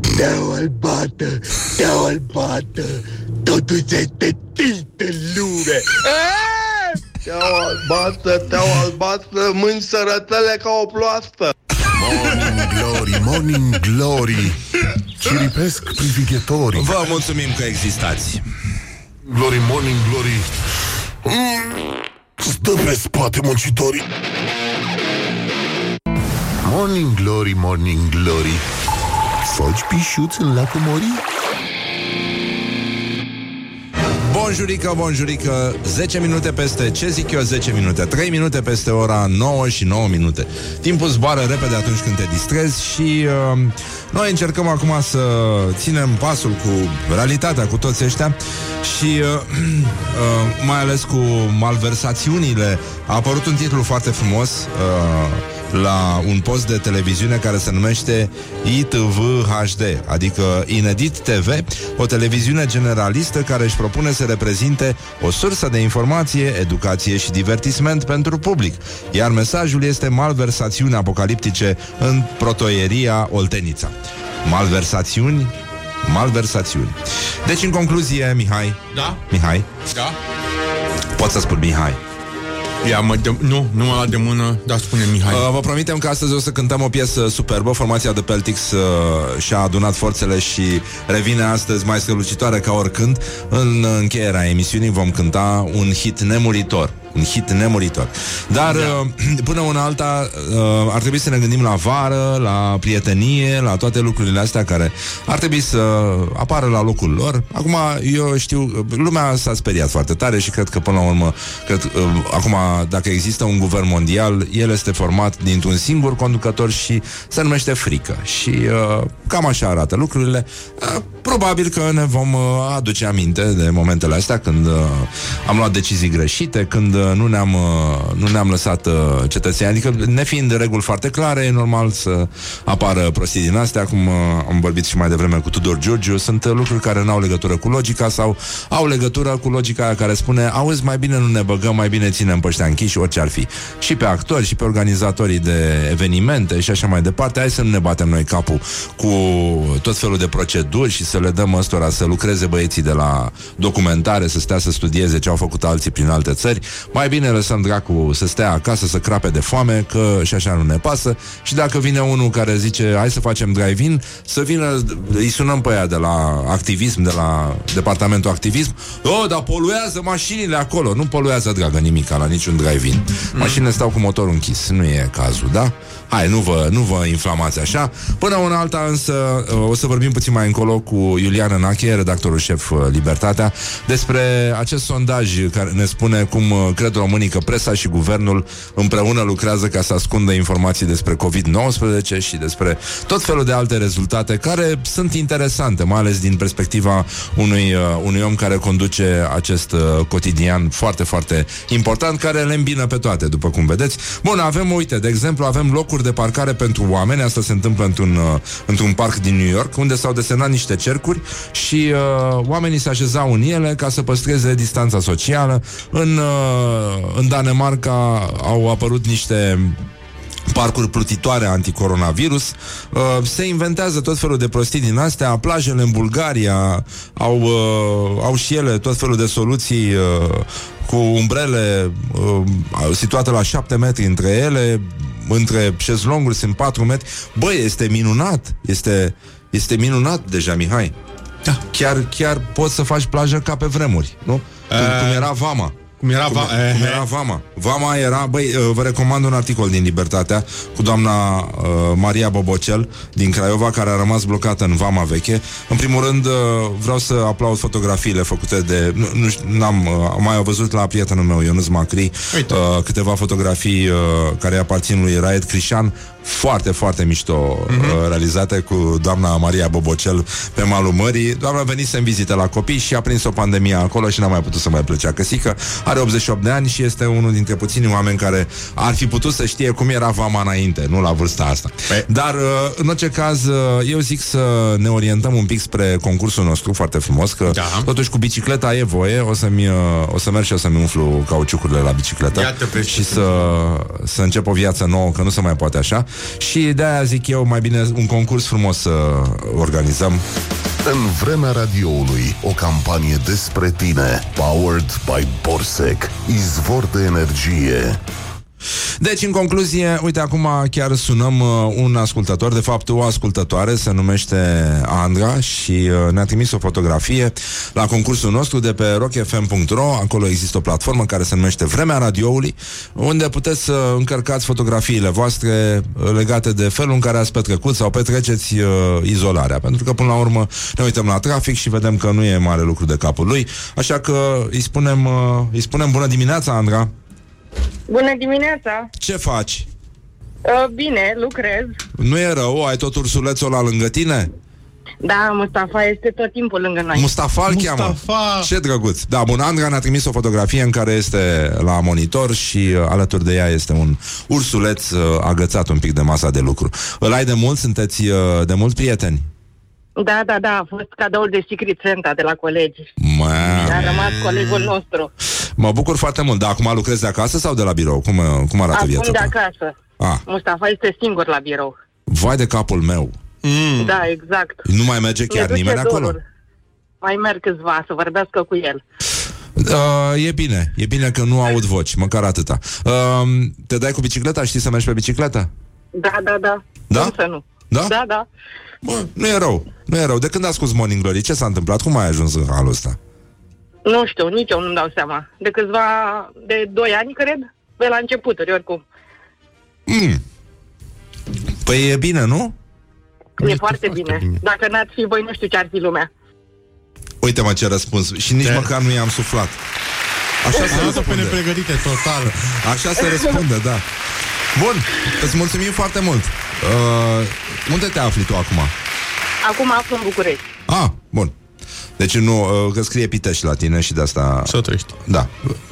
Steaua albată, steaua albată, totul este trist în lume. Steaua albastră, steaua albastră, mâini sărătele ca o ploastă. Morning Glory, Morning Glory Ciripesc privighetorii Vă mulțumim că existați. Glory, Morning Glory Stă pe spate muncitorii Morning Glory, Morning Glory Foci pișuți în lacul Morii? Bonjurică, bonjurică 10 minute peste, ce zic eu 10 minute? 3 minute peste ora 9 și 9 minute. Timpul zboară repede atunci când te distrezi Și uh, noi încercăm acum să ținem pasul cu realitatea, cu toți ăștia Și uh, uh, mai ales cu malversațiunile. A apărut un titlu foarte frumos uh, la un post de televiziune care se numește ITV HD, adică Inedit TV, o televiziune generalistă care își propune să reprezinte o sursă de informație, educație și divertisment pentru public. Iar mesajul este malversațiuni apocaliptice în protoieria Oltenița. Malversațiuni Malversațiuni. Deci, în concluzie, Mihai. Da? Mihai. Da? Pot să spun Mihai. Ia mă de, nu, nu mă la de mână, dar spune Mihai. Uh, vă promitem că astăzi o să cântăm o piesă superbă. Formația de Peltix uh, și-a adunat forțele și revine astăzi mai strălucitoare ca oricând. În încheierea emisiunii vom cânta un hit nemuritor. Un hit nemuritor. Dar da. până una alta uh, ar trebui să ne gândim la vară, la prietenie, la toate lucrurile astea care ar trebui să apară la locul lor. Acum, eu știu, lumea s-a speriat foarte tare și cred că până la urmă, cred, uh, acum, dacă există un guvern mondial, el este format dintr-un singur conducător și se numește frică. Și uh, cam așa arată lucrurile. Uh, probabil că ne vom uh, aduce aminte de momentele astea când uh, am luat decizii greșite, când uh, nu ne-am, uh, nu ne-am lăsat uh, cetățenii. Adică, nefiind reguli foarte clare, e normal să apară prostii din astea, cum uh, am vorbit și mai devreme cu Tudor Giurgiu, sunt uh, lucruri care n-au legătură cu logica sau au legătură cu logica aia care spune auzi, mai bine nu ne băgăm, mai bine ținem pe ăștia închiși, orice ar fi. Și pe actori, și pe organizatorii de evenimente și așa mai departe, hai să nu ne batem noi capul cu tot felul de proceduri și să le dăm ăstora să lucreze băieții de la documentare, să stea să studieze ce au făcut alții prin alte țări. Mai bine lăsăm dracu să stea acasă, să crape de foame, că și așa nu ne pasă. Și dacă vine unul care zice hai să facem drive-in, să vină, îi sunăm pe aia de la activism, de la departamentul activism. Oh, dar poluează mașinile acolo. Nu poluează, dragă, nimic la niciun drive-in. Mașinile stau cu motorul închis. Nu e cazul, da? Hai, nu vă, nu vă inflamați așa. Până una alta, însă, uh, o să vorbim puțin mai încolo cu Iuliana Nache, redactorul șef uh, Libertatea, despre acest sondaj care ne spune cum uh, cred românii că presa și guvernul împreună lucrează ca să ascundă informații despre COVID-19 și despre tot felul de alte rezultate care sunt interesante, mai ales din perspectiva unui, unui om care conduce acest cotidian foarte, foarte important, care le îmbină pe toate, după cum vedeți. Bun, avem, uite, de exemplu, avem locuri de parcare pentru oameni. Asta se întâmplă într-un, uh, într-un parc din New York, unde s-au desenat niște cercuri și uh, oamenii se așezau în ele ca să păstreze distanța socială. În, uh, în Danemarca au apărut niște parcuri plutitoare anticoronavirus. Uh, se inventează tot felul de prostii din astea. Plajele în Bulgaria au, uh, au și ele tot felul de soluții uh, cu umbrele uh, situate la 7 metri între ele, între șezlonguri sunt 4 metri. Băi, este minunat. Este, este minunat deja, Mihai. Da. Chiar, chiar poți să faci plajă ca pe vremuri, nu? Cum, cum era Vama. Cum era, va- cum, cum era Vama. Vama era, băi, uh, vă recomand un articol din Libertatea cu doamna uh, Maria Bobocel din Craiova, care a rămas blocată în Vama veche. În primul rând, uh, vreau să aplaud fotografiile făcute de... Nu, nu n-am, uh, am mai văzut la prietenul meu, Ionuț Macri, uh, câteva fotografii uh, care aparțin lui Raed Crișan, foarte, foarte mișto uh-huh. uh, realizate cu doamna Maria Bobocel pe malul mării. Doamna a venit să în vizită la copii și a prins o pandemie acolo și n-a mai putut să mai plece căsică. Are 88 de ani și este unul dintre puținii oameni care ar fi putut să știe cum era vama înainte, nu la vârsta asta. Pe... Dar, uh, în orice caz, uh, eu zic să ne orientăm un pic spre concursul nostru, foarte frumos, că da. totuși cu bicicleta e voie, o să-mi, uh, o să merg și o să-mi umflu cauciucurile la bicicletă Iată, și să, să încep o viață nouă, că nu se mai poate așa. Și de-aia zic eu, mai bine un concurs frumos să organizăm. În vremea radioului, o campanie despre tine, powered by Borsec, izvor de energie. Deci, în concluzie, uite, acum chiar sunăm uh, un ascultător, de fapt o ascultătoare, se numește Andra și uh, ne-a trimis o fotografie la concursul nostru de pe rockfm.ro, acolo există o platformă care se numește Vremea Radioului, unde puteți să încărcați fotografiile voastre uh, legate de felul în care ați petrecut sau petreceți uh, izolarea, pentru că până la urmă ne uităm la trafic și vedem că nu e mare lucru de capul lui, așa că îi spunem, uh, îi spunem bună dimineața, Andra! Bună dimineața! Ce faci? Uh, bine, lucrez. Nu e rău? Ai tot ursulețul ăla lângă tine? Da, Mustafa este tot timpul lângă noi. Mustafa îl cheamă. Mustafa. Ce drăguț. Da, bun, Andra ne-a trimis o fotografie în care este la monitor și uh, alături de ea este un ursuleț uh, agățat un pic de masa de lucru. Îl ai de mult? Sunteți uh, de mult prieteni? Da, da, da, a fost cadoul de Secret Santa de la colegi. Mă, A rămas colegul nostru. mă bucur foarte mult. Dar acum lucrezi de acasă sau de la birou? Cum, uh, cum arată Acum viața de ta? acasă. Ah, Mustafa este singur la birou. vai de capul meu. Mm. Da, exact. Nu mai merge chiar Mi-e duce nimeni acolo? dorul. Mai merg câțiva să vorbească cu el. Uh, e bine, e bine că nu aud voci, măcar atâta. Uh, te dai cu bicicleta? Știi să mergi pe bicicletă? Da, da, da. Da? Cum să nu? Da? Da, da. Bă, nu e rău, nu e rău. De când asculti Morning Glory, ce s-a întâmplat? Cum ai ajuns în halul ăsta? Nu știu, nici eu nu-mi dau seama. De câțiva, de 2 ani, cred, pe la începuturi, oricum. Mm. Păi e bine, nu? E, foarte, bine. bine. Dacă n-ați fi voi, nu știu ce ar fi lumea. Uite-mă ce răspuns. Și nici De- măcar nu i-am suflat. Așa se Asta pe răspunde. nepregătite, total. Așa se răspunde, da. Bun, îți mulțumim foarte mult. Uh, unde te afli tu acum? Acum aflu în București. Ah, bun. Deci nu, uh, că scrie Pitești la tine și de asta... Sătăiești. Da,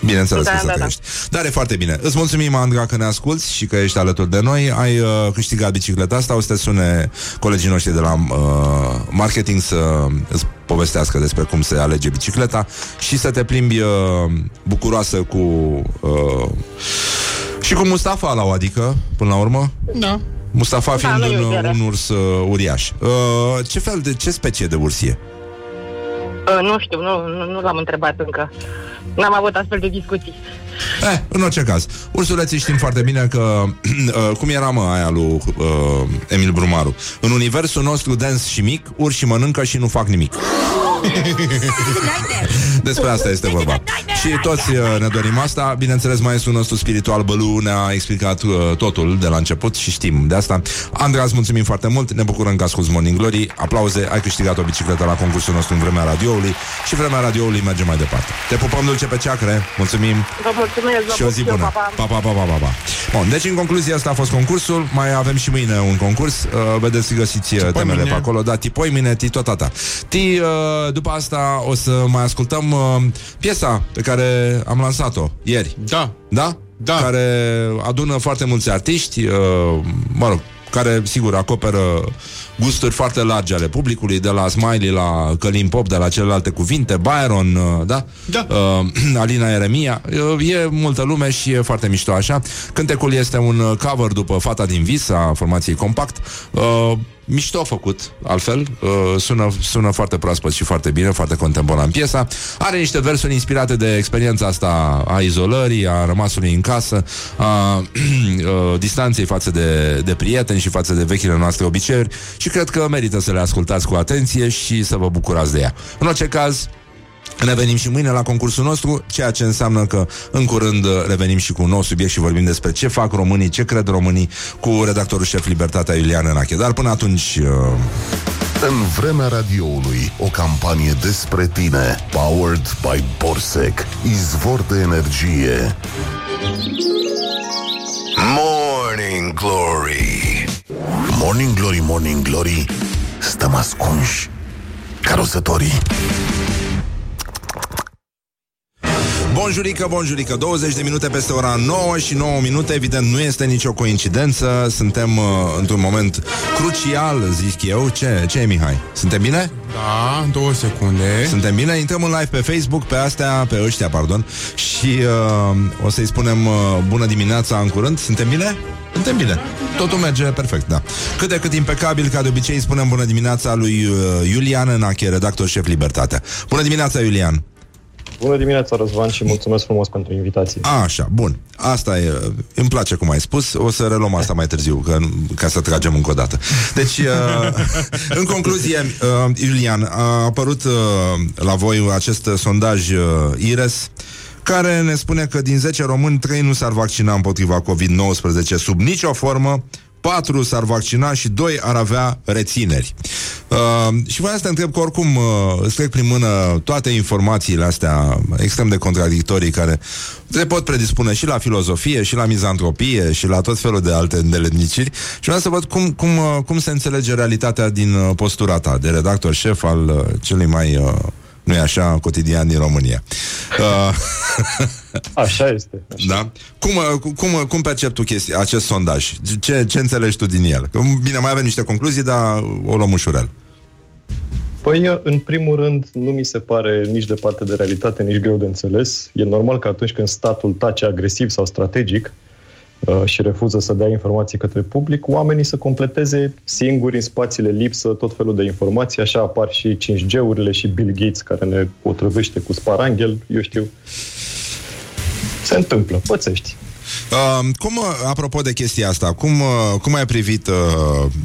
bineînțeles Da, că da, da. Sătăiești. Dar e foarte bine. Îți mulțumim, Andra, că ne asculti și că ești alături de noi. Ai uh, câștigat bicicleta asta. O să te sune colegii noștri de la uh, marketing să îți povestească despre cum se alege bicicleta și să te plimbi uh, bucuroasă cu... Uh, și cu Mustafa la o adică, până la urmă. Da. Mustafa Da, fiind nu e un, ușoară. un urs uh, uriaș. Uh, ce fel de, ce specie de urs e? Uh, nu știu, nu, nu, nu l-am întrebat încă. N-am avut astfel de discuții. Eh, în orice caz, ursuleții știm foarte bine că uh, cum era mă aia lui uh, Emil Brumaru. În universul nostru dens și mic, urși mănâncă și nu fac nimic. Despre asta este vorba. Și toți uh, ne dorim asta. Bineînțeles, maestrul nostru spiritual Bălu ne-a explicat uh, totul de la început și știm de asta. Andra, îți mulțumim foarte mult. Ne bucurăm că asculti Morning Glory. Aplauze, ai câștigat o bicicletă la concursul nostru în vremea radioului și vremea radioului merge mai departe. Te pupăm dulce pe ceacre. Mulțumim. Vă mulțumesc, vă Și o zi pup și eu, bună. pa, pa. Pa, pa, pa, pa, pa, pa. Bun, deci în concluzie asta a fost concursul. Mai avem și mâine un concurs. Uh, vedeți, găsiți uh, temele mâine. pe acolo. Da, tipoi mine, ti tot tata. Ti, uh, după asta o să mai ascultăm uh, piesa pe care am lansat-o ieri. Da. Da? Da. Care adună foarte mulți artiști, uh, mă rog, care, sigur, acoperă gusturi foarte largi ale publicului, de la Smiley la Călin Pop, de la celelalte cuvinte, Byron, uh, da? Da. Uh, Alina Eremia. Uh, e multă lume și e foarte mișto așa. Cântecul este un uh, cover după Fata din Vis a formației Compact. Uh, mișto făcut, altfel uh, sună, sună foarte proaspăt și foarte bine, foarte contemporan piesa. Are niște versuri inspirate de experiența asta a izolării, a rămasului în casă, a uh, distanței față de, de prieteni și față de vechile noastre obiceiuri și cred că merită să le ascultați cu atenție și să vă bucurați de ea. În orice caz, Revenim și mâine la concursul nostru, ceea ce înseamnă că în curând uh, revenim și cu un nou subiect și vorbim despre ce fac românii, ce cred românii cu redactorul șef Libertatea Iulian Enache. Dar până atunci... Uh... În vremea radioului, o campanie despre tine, powered by Borsec, izvor de energie. Morning Glory Morning Glory, Morning Glory, stăm ascunși ca rozătorii. Bonjurică, bonjurică, 20 de minute peste ora 9 și 9 minute, evident nu este nicio coincidență, suntem uh, într-un moment crucial, zic eu. Ce, ce e, Mihai? Suntem bine? Da, două secunde. Suntem bine, intrăm în live pe Facebook, pe astea, pe ăștia, pardon, și uh, o să-i spunem uh, bună dimineața în curând. Suntem bine? Suntem bine. Totul merge perfect, da. Cât de cât impecabil, ca de obicei, spunem bună dimineața lui uh, Iulian Enache, redactor șef Libertatea. Bună dimineața, Iulian! Bună dimineața, Răzvan, și mulțumesc frumos pentru invitație. A, așa, bun. Asta e, îmi place cum ai spus. O să reluăm asta mai târziu, că, ca să tragem încă o dată. Deci, uh, în concluzie, uh, Iulian, a apărut uh, la voi acest uh, sondaj uh, IRES care ne spune că din 10 români, 3 nu s-ar vaccina împotriva COVID-19 sub nicio formă, 4 s-ar vaccina și 2 ar avea rețineri. Uh, și voiam să te întreb că oricum uh, îți trec prin mână toate informațiile astea extrem de contradictorii care se pot predispune și la filozofie, și la mizantropie, și la tot felul de alte îndeletniciri. Și vreau să văd cum, cum, uh, cum se înțelege realitatea din uh, postura ta de redactor șef al uh, celui mai... Uh, nu e așa, cotidian din România. Uh, Așa este. Așa. da? Cum, uh, cum, cum percepi tu chestia, acest sondaj? Ce, ce înțelegi tu din el? Că, Bine, mai avem niște concluzii, dar o luăm ușurel. Păi, în primul rând, nu mi se pare nici departe de realitate, nici greu de înțeles. E normal că atunci când statul tace agresiv sau strategic uh, și refuză să dea informații către public, oamenii să completeze singuri în spațiile lipsă tot felul de informații. Așa apar și 5G-urile și Bill Gates care ne otrăvește cu sparanghel, eu știu. Se întâmplă, pățești. Uh, cum, uh, apropo de chestia asta, cum, uh, cum ai privit uh,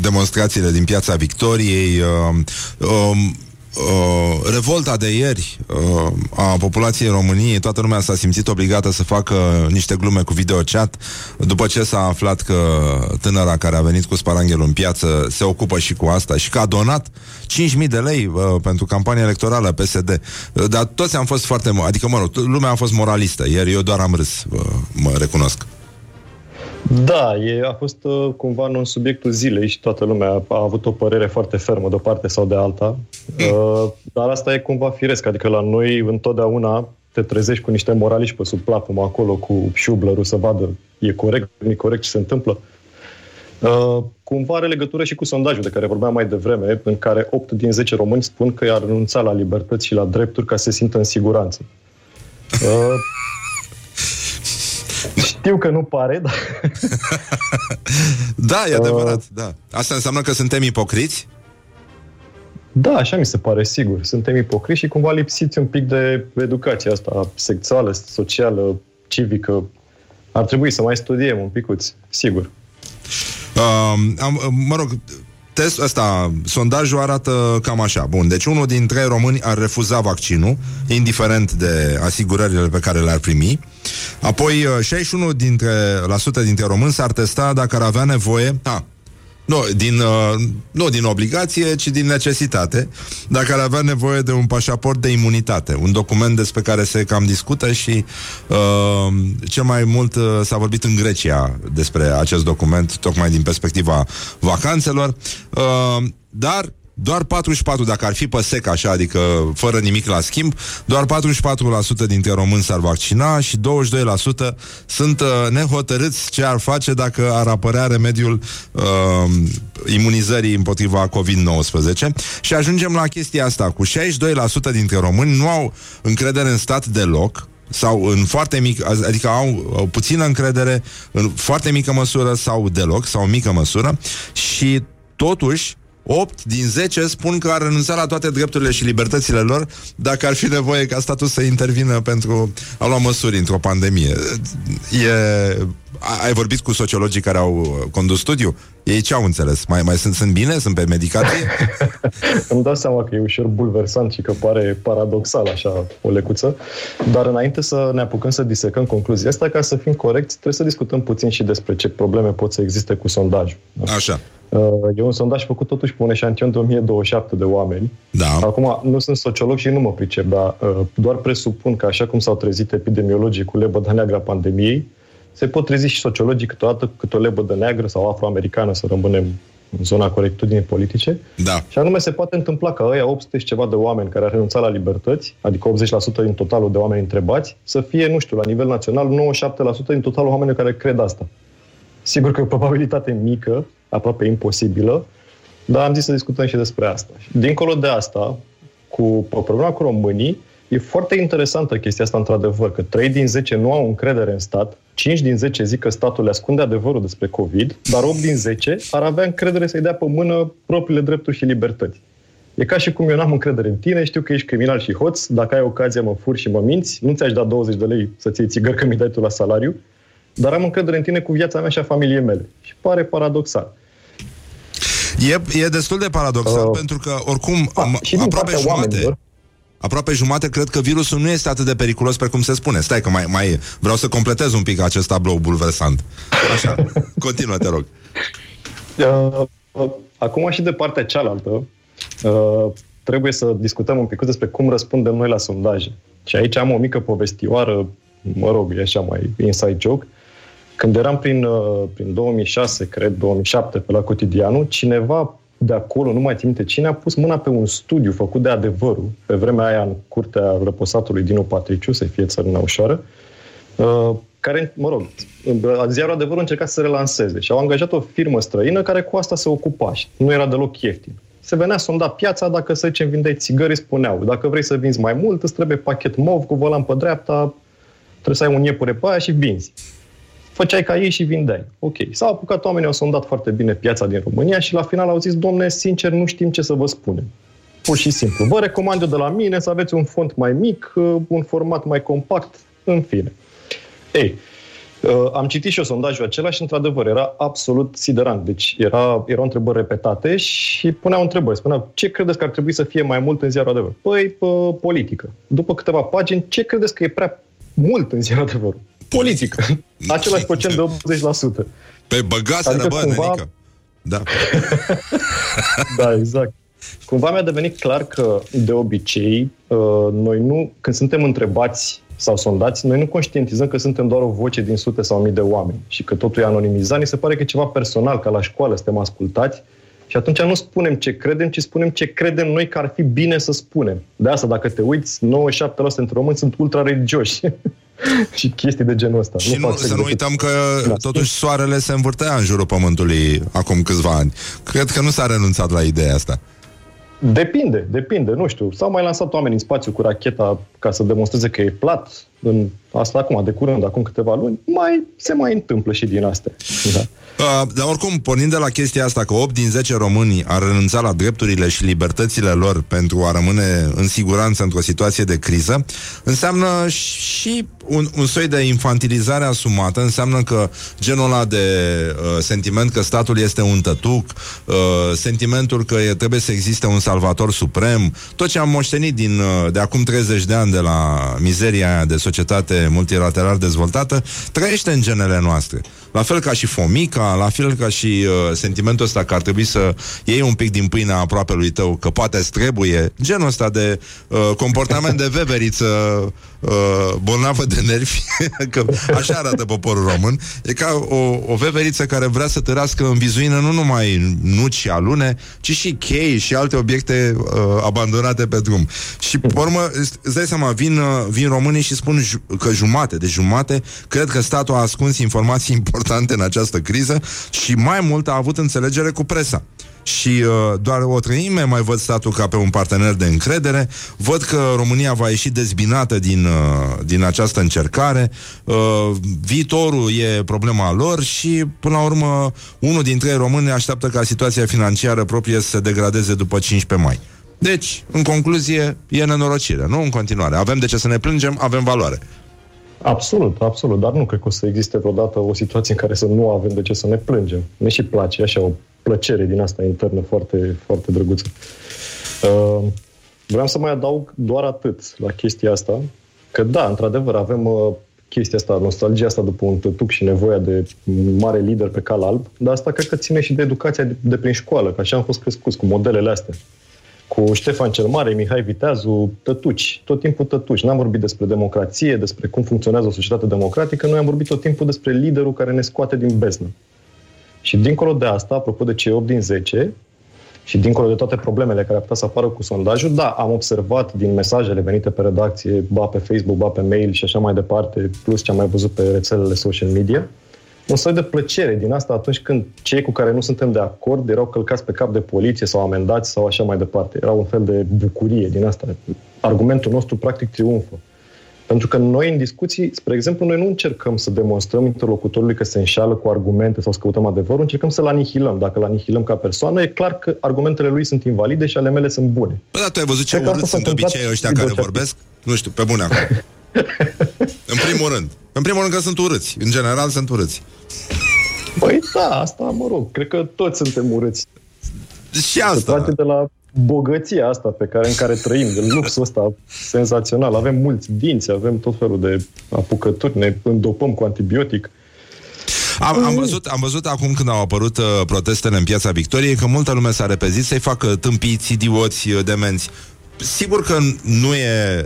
demonstrațiile din Piața Victoriei? Uh, um, uh, revolta de ieri uh, a populației României, toată lumea s-a simțit obligată să facă niște glume cu videochat după ce s-a aflat că tânăra care a venit cu sparanghelul în piață se ocupă și cu asta și că a donat 5.000 de lei uh, pentru campania electorală PSD. Uh, dar toți am fost foarte... Adică, mă rog, lumea a fost moralistă. Ieri eu doar am râs, uh, mă recunosc. Da, e, a fost uh, cumva un subiectul zilei și toată lumea a, a avut o părere foarte fermă de o parte sau de alta. Uh, dar asta e cumva firesc, adică la noi întotdeauna te trezești cu niște moraliști pe sub plapumă acolo cu șublărul să vadă e corect, nu e corect ce se întâmplă. Uh, cumva are legătură și cu sondajul de care vorbeam mai devreme, în care 8 din 10 români spun că i-ar renunța la libertăți și la drepturi ca să se simtă în siguranță. Uh, știu că nu pare, dar... da, e adevărat, uh... da. Asta înseamnă că suntem ipocriți? Da, așa mi se pare, sigur. Suntem ipocriți și cumva lipsiți un pic de educație asta sexuală, socială, civică. Ar trebui să mai studiem un picuț, sigur. Uh, am, mă rog, testul ăsta, sondajul arată cam așa. Bun, deci unul din trei români ar refuza vaccinul, indiferent de asigurările pe care le-ar primi. Apoi, 61% dintre, la sută dintre români s-ar testa dacă ar avea nevoie... A, nu din, uh, nu din obligație, ci din necesitate, dacă ar avea nevoie de un pașaport de imunitate, un document despre care se cam discută și uh, cel mai mult uh, s-a vorbit în Grecia despre acest document, tocmai din perspectiva vacanțelor, uh, dar doar 44, dacă ar fi pe sec așa, adică fără nimic la schimb, doar 44% dintre români s-ar vaccina și 22% sunt uh, nehotărâți ce ar face dacă ar apărea remediul uh, imunizării împotriva COVID-19. Și ajungem la chestia asta, cu 62% dintre români nu au încredere în stat deloc, sau în foarte mic, adică au, au puțină încredere în foarte mică măsură sau deloc, sau în mică măsură și totuși 8 din 10 spun că ar renunța la toate drepturile și libertățile lor dacă ar fi nevoie ca statul să intervină pentru a lua măsuri într-o pandemie. E... Ai vorbit cu sociologii care au condus studiu? Ei ce au înțeles? Mai, mai sunt, sunt bine? Sunt pe medicație? Îmi dau seama că e ușor bulversant și că pare paradoxal așa o lecuță, dar înainte să ne apucăm să disecăm concluzia asta, ca să fim corecți, trebuie să discutăm puțin și despre ce probleme pot să existe cu sondajul. Așa. E un sondaj făcut totuși pe un eșantion de 1027 de oameni. Da. Acum, nu sunt sociolog și nu mă pricep, dar doar presupun că așa cum s-au trezit epidemiologii cu lebăda neagră a pandemiei, se pot trezi și sociologii câteodată cât o lebădă neagră sau afroamericană, să rămânem în zona corectitudinii politice. Da. Și anume se poate întâmpla ca ăia 800 și ceva de oameni care ar renunța la libertăți, adică 80% din totalul de oameni întrebați, să fie, nu știu, la nivel național, 97% din totalul oamenilor care cred asta. Sigur că e o probabilitate mică, aproape imposibilă, dar am zis să discutăm și despre asta. Dincolo de asta, cu problema cu românii, e foarte interesantă chestia asta, într-adevăr, că 3 din 10 nu au încredere în stat, 5 din 10 zic că statul le ascunde adevărul despre COVID, dar 8 din 10 ar avea încredere să-i dea pe mână propriile drepturi și libertăți. E ca și cum eu n-am încredere în tine, știu că ești criminal și hoț, dacă ai ocazia mă furi și mă minți, nu ți-aș da 20 de lei să-ți iei țigări că mi dai tu la salariu, dar am încredere în tine cu viața mea și a familiei mele. Și pare paradoxal. E, e destul de paradoxal, uh, pentru că, oricum, a, și aproape jumate... Aproape jumate cred că virusul nu este atât de periculos precum se spune. Stai că mai, mai vreau să completez un pic acest tablou bulversant. Așa, continuă, te rog. Uh, acum și de partea cealaltă, uh, trebuie să discutăm un pic despre cum răspundem noi la sondaje. Și aici am o mică povestioară, mă rog, e așa mai inside joke. Când eram prin, uh, prin 2006, cred, 2007, pe la Cotidianul, cineva de acolo, nu mai țin minte cine, a pus mâna pe un studiu făcut de adevărul, pe vremea aia în curtea răposatului Dinu Patriciu, să fie țărâna ușoară, uh, care, mă rog, ziarul adevărul încerca să se relanseze și au angajat o firmă străină care cu asta se ocupa și nu era deloc ieftin. Se venea sonda piața, dacă să zicem vindeai țigări, spuneau, dacă vrei să vinzi mai mult, îți trebuie pachet mov cu volan pe dreapta, trebuie să ai un iepure pe aia și vinzi făceai ca ei și vindeai. Ok. S-au apucat oamenii, au sondat foarte bine piața din România și la final au zis, domne, sincer, nu știm ce să vă spunem. Pur și simplu. Vă recomand eu de la mine să aveți un font mai mic, uh, un format mai compact, în fine. Ei, Uh, am citit și eu sondajul acela și, într-adevăr, era absolut siderant. Deci era, erau întrebări repetate și puneau întrebări. Spuneau, ce credeți că ar trebui să fie mai mult în ziarul adevăr? Păi, pă, politică. După câteva pagini, ce credeți că e prea mult în ziarul adevăr? Politică. Același procent de 80%. Pe băgaseră, Adică bă, cumva- nenică. Da. Da, exact. Cumva mi-a devenit clar că, de obicei, uh, noi nu, când suntem întrebați sau sondați, noi nu conștientizăm că suntem doar o voce din sute sau mii de oameni și că totul e anonimizat. Ni se pare că e ceva personal, ca la școală suntem ascultați și atunci nu spunem ce credem, ci spunem ce credem noi că ar fi bine să spunem. De asta, dacă te uiți, 97% dintre români sunt ultra-religioși și chestii de genul ăsta. Și nu, fac să nu decât- uităm că Da. totuși soarele se învârtea în jurul pământului acum câțiva ani. Cred că nu s-a renunțat la ideea asta. Depinde, depinde, nu știu. S-au mai lansat oameni în spațiu cu racheta ca să demonstreze că e plat. În asta acum, de curând, acum câteva luni, mai se mai întâmplă și din astea. Da. Uh, dar oricum, pornind de la chestia asta că 8 din 10 români ar renunța la drepturile și libertățile lor pentru a rămâne în siguranță într-o situație de criză, înseamnă și un, un soi de infantilizare asumată, înseamnă că genul ăla de uh, sentiment că statul este un tătuc, uh, sentimentul că e, trebuie să existe un salvator suprem, tot ce am moștenit din, uh, de acum 30 de ani de la mizeria aia de societate multilateral dezvoltată, trăiește în genele noastre. La fel ca și fomica, la fel ca și uh, sentimentul ăsta că ar trebui să iei un pic din pâinea aproape lui tău, că poate îți trebuie, genul ăsta de uh, comportament de veveriță uh, bolnavă de nervi, că așa arată poporul român, e ca o, o veveriță care vrea să tărască în vizuină nu numai nuci și alune, ci și chei și alte obiecte uh, abandonate pe drum. Și, pe urmă, îți îți dai seama, vin, uh, vin românii și spun ju- că jumate de jumate cred că statul a ascuns informații importante în această criză și mai mult a avut înțelegere cu presa și uh, doar o treime mai văd statul ca pe un partener de încredere. Văd că România va ieși dezbinată din, uh, din această încercare. Uh, viitorul e problema lor și, până la urmă, unul dintre ei români așteaptă ca situația financiară proprie să se degradeze după 15 mai. Deci, în concluzie, e nenorocire, nu? În continuare. Avem de ce să ne plângem, avem valoare. Absolut, absolut, dar nu cred că o să existe vreodată o situație în care să nu avem de ce să ne plângem. Ne și place, e așa o plăcere din asta internă foarte, foarte drăguță. Uh, vreau să mai adaug doar atât la chestia asta, că da, într-adevăr, avem uh, chestia asta, nostalgia asta după un tătuc și nevoia de mare lider pe cal alb, dar asta cred că ține și de educația de, de prin școală, că așa am fost crescuți cu modelele astea cu Ștefan cel Mare, Mihai Viteazu, tătuci, tot timpul tătuci. N-am vorbit despre democrație, despre cum funcționează o societate democratică, noi am vorbit tot timpul despre liderul care ne scoate din beznă. Și dincolo de asta, apropo de cei 8 din 10, și dincolo de toate problemele care ar putea să apară cu sondajul, da, am observat din mesajele venite pe redacție, ba pe Facebook, ba pe mail și așa mai departe, plus ce am mai văzut pe rețelele social media, un soi de plăcere din asta atunci când cei cu care nu suntem de acord erau călcați pe cap de poliție sau amendați sau așa mai departe. Era un fel de bucurie din asta. Argumentul nostru practic triumfă. Pentru că noi în discuții, spre exemplu, noi nu încercăm să demonstrăm interlocutorului că se înșală cu argumente sau să căutăm adevărul, încercăm să-l anihilăm. Dacă îl anihilăm ca persoană, e clar că argumentele lui sunt invalide și ale mele sunt bune. Bă, dar tu ai văzut ce Cred că asta urât s-a sunt de întâmplat obicei ăștia și care după- vorbesc? Nu știu, pe bune acum. în primul rând. În primul rând că sunt urâți. În general sunt urâți. Păi da, asta, mă rog, cred că toți suntem urâți. Și asta. Se trage de la bogăția asta pe care, în care trăim, de luxul ăsta senzațional. Avem mulți dinți, avem tot felul de apucături, ne îndopăm cu antibiotic. Am, am, văzut, am văzut acum când au apărut uh, protestele în Piața Victoriei că multă lume s-a repezit să-i facă tâmpiți, idioți, uh, demenți. Sigur că nu e,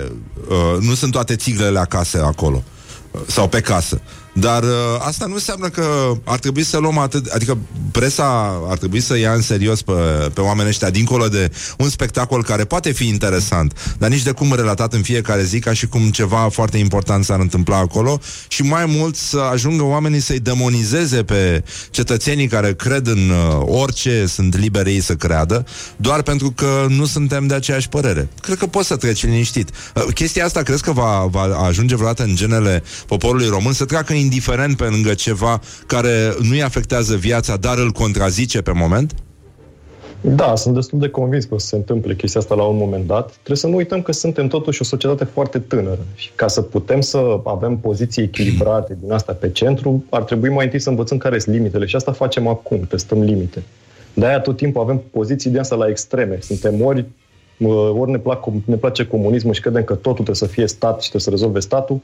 uh, nu sunt toate țiglele acasă acolo uh, sau pe casă. Dar uh, asta nu înseamnă că ar trebui să luăm atât, adică presa ar trebui să ia în serios pe, pe oamenii ăștia dincolo de un spectacol care poate fi interesant, dar nici de cum relatat în fiecare zi ca și cum ceva foarte important s-ar întâmpla acolo și mai mult să ajungă oamenii să-i demonizeze pe cetățenii care cred în uh, orice sunt liberi ei să creadă, doar pentru că nu suntem de aceeași părere. Cred că poți să treci liniștit. Uh, chestia asta crezi că va, va ajunge vreodată în genele poporului român să treacă indiferent pe lângă ceva care nu-i afectează viața, dar îl contrazice pe moment? Da, sunt destul de convins că o să se întâmple chestia asta la un moment dat. Trebuie să nu uităm că suntem totuși o societate foarte tânără și ca să putem să avem poziții echilibrate din asta pe centru, ar trebui mai întâi să învățăm care sunt limitele și asta facem acum, testăm limite. De-aia tot timpul avem poziții de asta la extreme. Suntem ori, ori ne, plac, ne place comunismul și credem că totul trebuie să fie stat și trebuie să rezolve statul,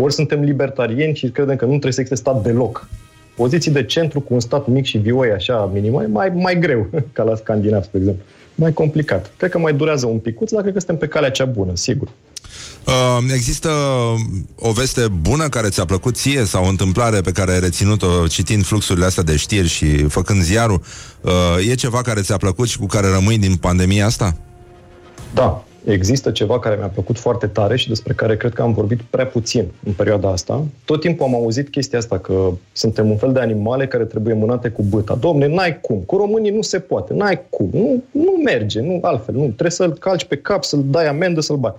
ori suntem libertarieni și credem că nu trebuie să existe stat deloc poziții de centru cu un stat mic și vioi așa minimal, mai, mai greu, ca la scandinav, spre exemplu. Mai complicat. Cred că mai durează un picuț, dar cred că suntem pe calea cea bună, sigur. Uh, există o veste bună care ți-a plăcut ție sau o întâmplare pe care ai reținut-o citind fluxurile astea de știri și făcând ziarul? Uh, e ceva care ți-a plăcut și cu care rămâi din pandemia asta? Da, există ceva care mi-a plăcut foarte tare și despre care cred că am vorbit prea puțin în perioada asta. Tot timpul am auzit chestia asta, că suntem un fel de animale care trebuie mânate cu băta. Domne, n-ai cum, cu românii nu se poate, n-ai cum, nu, nu merge, nu altfel, nu, trebuie să-l calci pe cap, să-l dai amendă, să-l bai.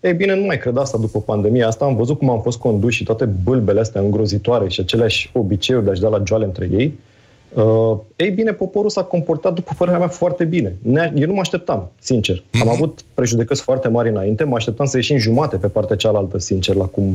Ei bine, nu mai cred asta după pandemia asta. Am văzut cum am fost conduși și toate bâlbele astea îngrozitoare și aceleași obiceiuri de a-și da la joale între ei. Uh, ei bine, poporul s-a comportat, după părerea mea, foarte bine. Ne- Eu nu mă așteptam, sincer. Mm-hmm. Am Mhm. avut prejudecăți foarte mari înainte, mă așteptam să ieșim jumate pe partea cealaltă, sincer, la cum,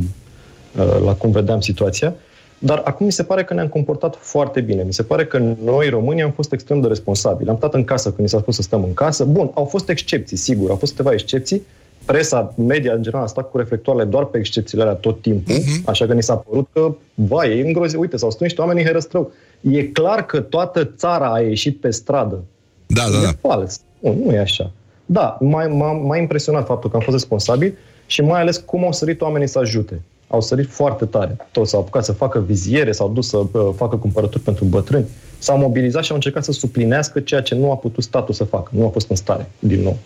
uh, la cum vedeam situația. Dar acum mi se pare că ne-am comportat foarte bine. Mi se pare că noi, românii, am fost extrem de responsabili. Am stat în casă când ni s-a spus să stăm în casă. Bun, au fost excepții, sigur, au fost câteva excepții. Presa, media, în general, a stat cu reflectoarele doar pe excepțiile alea tot timpul, uh-huh. așa că ni s-a părut că, vai, e îngrozit. Uite, s-au strâns niște oameni în herăstrău. E clar că toată țara a ieșit pe stradă. Da, da, da. E fals. Nu, nu e așa. Da, m-a, m-a, m-a impresionat faptul că am fost responsabil și mai ales cum au sărit oamenii să ajute. Au sărit foarte tare. Toți s-au apucat să facă viziere, s-au dus să uh, facă cumpărături pentru bătrâni, s-au mobilizat și au încercat să suplinească ceea ce nu a putut statul să facă. Nu a fost în stare, din nou.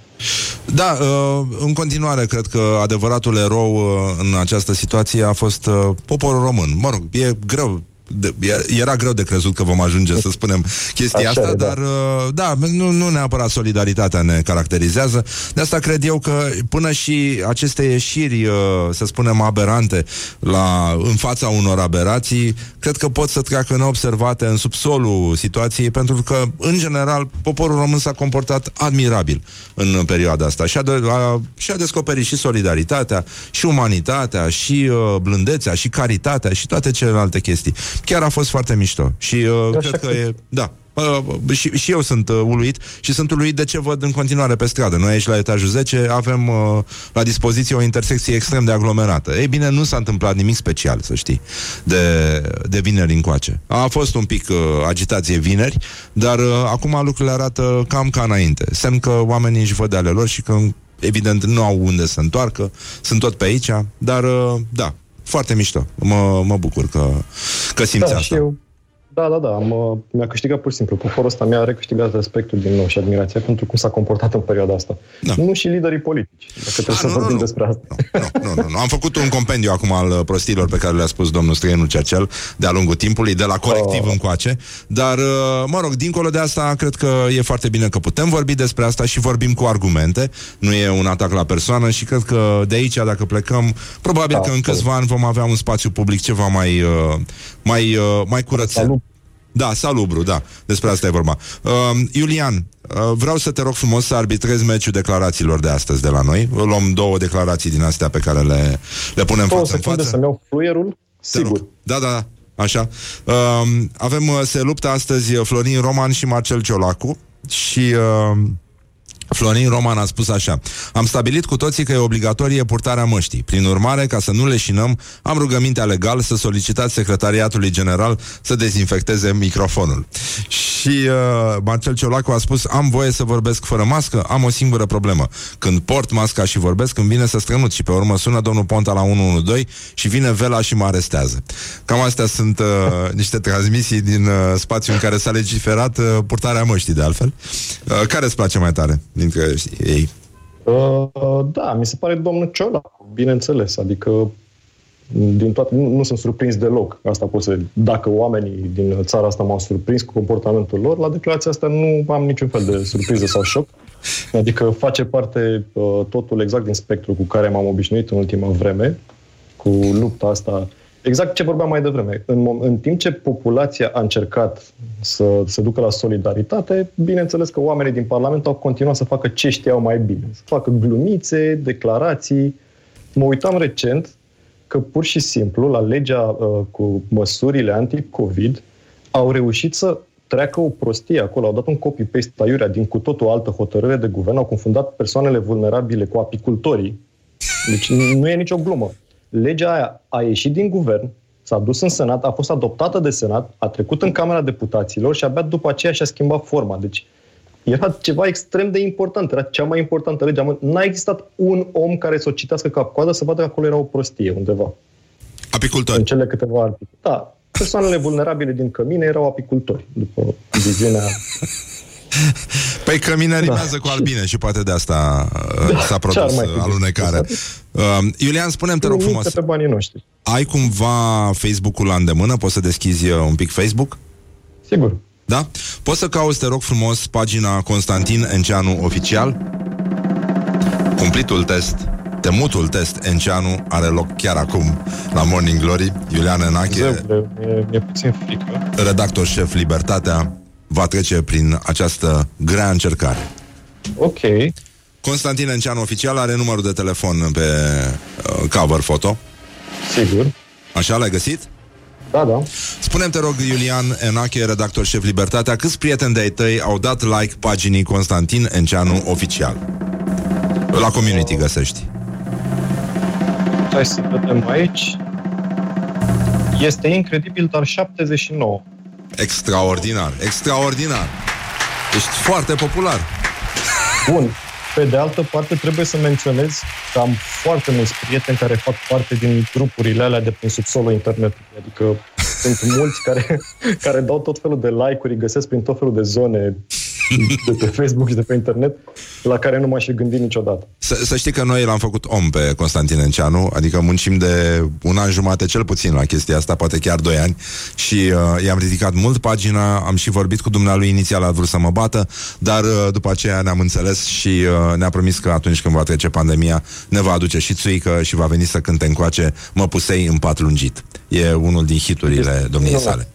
Da, uh, în continuare, cred că adevăratul erou uh, în această situație a fost uh, poporul român. Mă rog, e greu de, era greu de crezut că vom ajunge să spunem chestia Așa asta, e, da. dar uh, da, nu, nu neapărat solidaritatea ne caracterizează. De asta cred eu că până și aceste ieșiri, uh, să spunem, aberante la, în fața unor aberații, cred că pot să treacă neobservate în subsolul situației, pentru că, în general, poporul român s-a comportat admirabil în perioada asta și a, de, a, și a descoperit și solidaritatea, și umanitatea, și uh, blândețea, și caritatea, și toate celelalte chestii. Chiar a fost foarte mișto. Și uh, cred că e... Da. Uh, și, și eu sunt uh, uluit și sunt uluit de ce văd în continuare pe stradă. Noi aici la etajul 10 avem uh, la dispoziție o intersecție extrem de aglomerată. Ei bine, nu s-a întâmplat nimic special, să știi, de, de vineri încoace. A fost un pic uh, agitație vineri, dar uh, acum lucrurile arată cam ca înainte. Semn că oamenii își văd de ale lor și că evident nu au unde să întoarcă, sunt tot pe aici, dar uh, da, foarte mișto. Mă, mă bucur că, că simți da, asta. Și eu, da, da, da. Am, uh, mi-a câștigat pur și simplu. Poporul ăsta mi-a recâștigat respectul din nou și admirația pentru cum s-a comportat în perioada asta. Da. Nu și liderii politici, dacă trebuie A, să nu, nu, vorbim nu. despre asta. Nu, nu, nu. Am făcut un compendiu acum al uh, prostiilor pe care le-a spus domnul Străinu Cercel de-a lungul timpului, de la colectiv oh. încoace. Dar, uh, mă rog, dincolo de asta, cred că e foarte bine că putem vorbi despre asta și vorbim cu argumente. Nu e un atac la persoană și cred că de aici, dacă plecăm, probabil Da, că în corect. câțiva ani vom avea un spațiu public ceva mai, uh, mai, uh, mai curățel. Da, salubru, da. Despre asta e vorba. Uh, Iulian, uh, vreau să te rog frumos să arbitrezi meciul declarațiilor de astăzi de la noi. Luăm două declarații din astea pe care le, le punem Două față în secunde față. să-mi iau fluierul, sigur. Da, da, da. Așa. Uh, avem, uh, se luptă astăzi uh, Florin Roman și Marcel Ciolacu și... Uh, Florin Roman a spus așa Am stabilit cu toții că e obligatorie purtarea măștii. Prin urmare, ca să nu leșinăm Am rugămintea legal să solicitați Secretariatului General să dezinfecteze microfonul. Și uh, Marcel Ciolacu a spus Am voie să vorbesc fără mască? Am o singură problemă. Când port masca și vorbesc, îmi vine să strănut Și pe urmă sună domnul Ponta la 112 Și vine Vela și mă arestează. Cam astea sunt uh, niște transmisii Din uh, spațiul în care s-a legiferat uh, Purtarea măștii, de altfel. Uh, Care îți place mai tare dintre ei? Uh, da, mi se pare domnul Ciolacu, bineînțeles. Adică din toate, nu, nu sunt surprins deloc. Asta pot să Dacă oamenii din țara asta m-au surprins cu comportamentul lor, la declarația asta nu am niciun fel de surpriză sau șoc. Adică face parte uh, totul exact din spectru cu care m-am obișnuit în ultima vreme, cu lupta asta exact ce vorbeam mai devreme. În, mom- în timp ce populația a încercat să se ducă la solidaritate, bineînțeles că oamenii din Parlament au continuat să facă ce știau mai bine. Să facă glumițe, declarații. Mă uitam recent că pur și simplu la legea uh, cu măsurile anti-COVID au reușit să treacă o prostie acolo. Au dat un copy-paste aiurea din cu totul altă hotărâre de guvern, au confundat persoanele vulnerabile cu apicultorii. Deci nu e nicio glumă. Legea aia a ieșit din guvern, s-a dus în Senat, a fost adoptată de Senat, a trecut în Camera Deputaților și abia după aceea și-a schimbat forma. Deci era ceva extrem de important, era cea mai importantă lege. Am- N-a existat un om care să o citească cap coadă să vadă că acolo era o prostie undeva. Apicultori. În cele câteva articole. Da, persoanele vulnerabile din cămine erau apicultori, după viziunea Păi că mine rimează cu albine și poate de asta uh, Da, s-a ce ar produs mai uh, fi alunecare. Uh, Iulian, spune-mi, te rog Nimic frumos, pe banii noștri. ai cumva Facebook-ul la îndemână? Poți să deschizi uh, un pic Facebook? Sigur. Da? Poți să cauți, te rog frumos, pagina Constantin Enceanu Oficial? Cumplitul test, temutul test Enceanu are loc chiar acum la Morning Glory. Iulian Enache, Zău, mi-e, mi-e puțin frică. redactor șef Libertatea, va trece prin această grea încercare. Ok. Constantin Enceanu Oficial are numărul de telefon pe uh, cover foto. Sigur. Așa l-ai găsit? Da, da. Spune-mi, te rog, Iulian Enache, redactor șef Libertatea, câți prieteni de-ai tăi au dat like paginii Constantin Enceanu Oficial? La community găsești. Hai să vedem aici. Este incredibil, dar 79. Extraordinar, extraordinar. Ești foarte popular. Bun. Pe de altă parte, trebuie să menționez că am foarte mulți prieteni care fac parte din grupurile alea de prin subsolul internetului. Adică sunt mulți care, care dau tot felul de like-uri, găsesc prin tot felul de zone de pe Facebook și de pe internet, la care nu m-aș fi gândit niciodată. Să, să știi că noi l-am făcut om pe Constantin Enceanu, adică muncim de un an jumate cel puțin la chestia asta, poate chiar doi ani și uh, i-am ridicat mult pagina, am și vorbit cu dumnealui inițial, a vrut să mă bată, dar uh, după aceea ne-am înțeles și uh, ne-a promis că atunci când va trece pandemia ne va aduce și țuică și va veni să cânte încoace Mă pusei în pat lungit. E unul din hiturile domniei sale.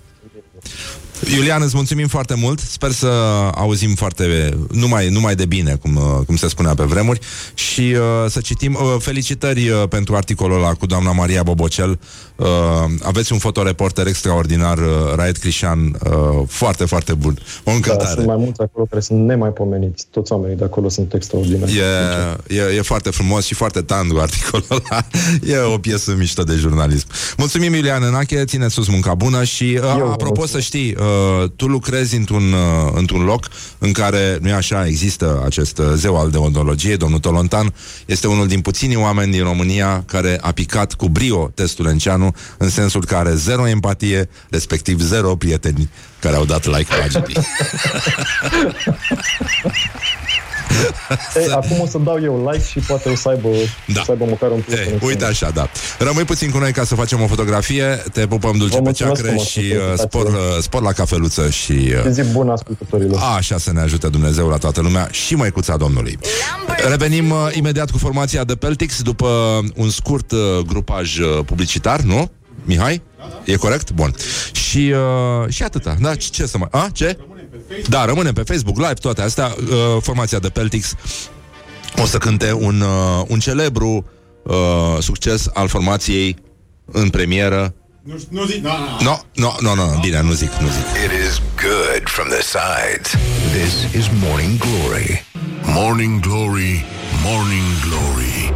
Iulian, îți mulțumim foarte mult. Sper să auzim foarte numai, numai de bine, cum, uh, cum se spunea pe vremuri, și uh, să citim. Uh, felicitări uh, pentru articolul ăla cu doamna Maria Bobocel. Uh, aveți un fotoreporter extraordinar, uh, Raed Crișan, uh, foarte, foarte bun. O Da, încântare. sunt mai mulți acolo care sunt nemaipomeniți. Toți oamenii de acolo sunt extraordinari. E, e, e foarte frumos și foarte tandu articolul ăla. E o piesă mișto de jurnalism. Mulțumim, Iulian Enache, ține sus munca bună și, uh, vă apropo, să știi, uh, tu lucrezi într-un, uh, într-un loc în care, nu așa, există acest uh, zeu al deontologiei, domnul Tolontan, este unul din puținii oameni din România care a picat cu brio testul Enceanu, în sensul că are zero empatie, respectiv zero prieteni care au dat like paginii. Ei, acum o să dau eu like și poate o să aibă, da. să aibă măcar un plus. Ei, uite așa, da. Rămâi puțin cu noi ca să facem o fotografie, te pupăm dulce Vă pe mulțumesc ceacre frumos și pentru uh, invitație. spor, uh, spor la cafeluță și... Uh, Zi bună ascultătorilor. Așa să ne ajute Dumnezeu la toată lumea și măicuța Domnului. Revenim uh, imediat cu formația de Peltix după un scurt uh, grupaj uh, publicitar, nu? Mihai? E corect? Bun. Și, uh, și atâta. Da, ce, ce să mai... A, ce? Da, rămânem pe Facebook Live, toate astea. Uh, formația de Peltix o să cânte un, uh, un celebru uh, succes al formației în premieră. Nu, nu zic, da, No, no, no, no, bine, nu zic, nu zic. It is good from the sides. This is Morning Glory. Morning Glory, Morning Glory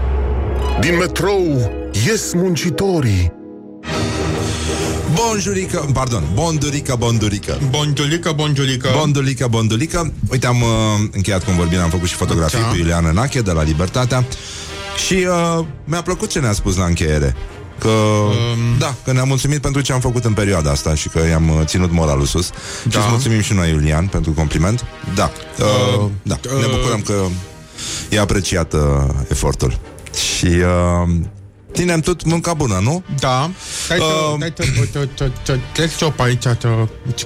Din metrou ies muncitorii Bonjurică, pardon, bondurică, bondurică. Bonjulică, bonjulică. Bondulică, bondulică. Uite, am uh, încheiat cum vorbim, am făcut și fotografii Așa. cu Iuliana Nache de la Libertatea. Și uh, mi-a plăcut ce ne-a spus la încheiere. Că, um... da, că ne-a mulțumit pentru ce am făcut în perioada asta și că i-am uh, ținut moralul sus. Da. Și îți mulțumim și noi, Iulian, pentru compliment. Da, uh, uh, da, uh, ne bucurăm că e apreciat uh, efortul. Și uh, ținem tot munca bună, nu? Da. Dai Um, te, dai te, te, te, te, trec eu pe aici, te,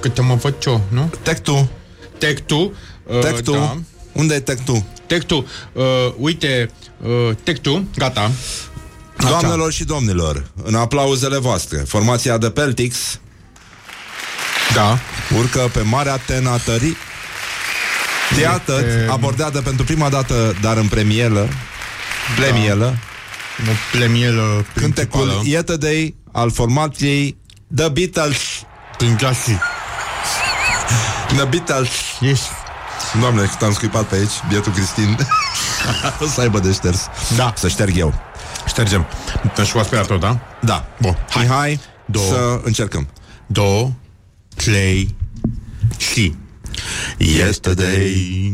că te mă văd eu, nu? Tec tu. Tec tu. uh, Tec tu. Da. Unde e tec tu? Tec tu. Uh, uite, uh, tec tu, gata. Doamnelor și domnilor, în aplauzele voastre, formația de Peltix da. urcă pe Marea Tenatării Teatăt Este- abordează pentru prima dată, dar în premieră, premieră, O plemielă cântecul principală. Yesterday al formației The Beatles. Prin clasii. The Beatles. Ești. Doamne, cât am scuipat pe aici, bietul Cristin. o să aibă de șters. Da. Să șterg eu. Ștergem. Dă și cu aspirator, da? Da. Bun. Hai. Mihai, Două. să încercăm. Două, trei și Yesterday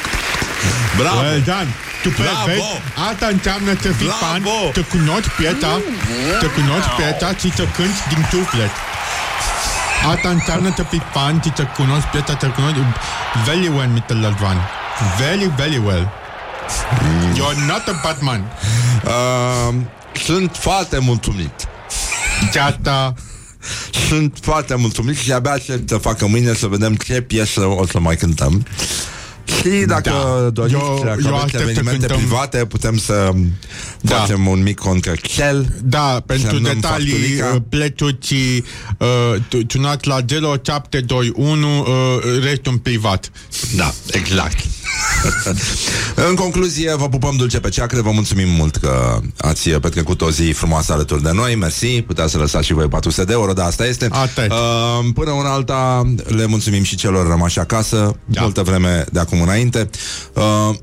Bravo! Well done. Tu pe- Bravo. vezi, asta înseamnă să fii fan, Bravo. să cunoști piesa, să cunoști piesa și să cânti din suflet. Asta înseamnă să fii fan și să cunoști piesa, să cunoști very well, Mr. Ladvan. Very, very well. You're not a Batman. Uh, sunt foarte mulțumit. De asta Sunt foarte mulțumit și abia aștept să facă mâine să vedem ce piesă o să mai cântăm. Și dacă Da. doriți, Eu- dacă eu aveți aștept să evenimente cântăm- private, putem să Da. facem un mic contractel. Da, pentru Semnăm detalii facturica. uh, pleciuți uh, tu- tunați la 0721 uh, restul în privat. Da, exact. În concluzie, vă pupăm dulce pe ceacre, vă mulțumim mult că ați petrecut o zi frumoasă alături de noi, mersi, puteți să lăsați și voi 400 de euro, dar asta este. Asta este. Uh, până una alta, le mulțumim și celor rămași acasă, da. multă vreme de acum înainte. Uh,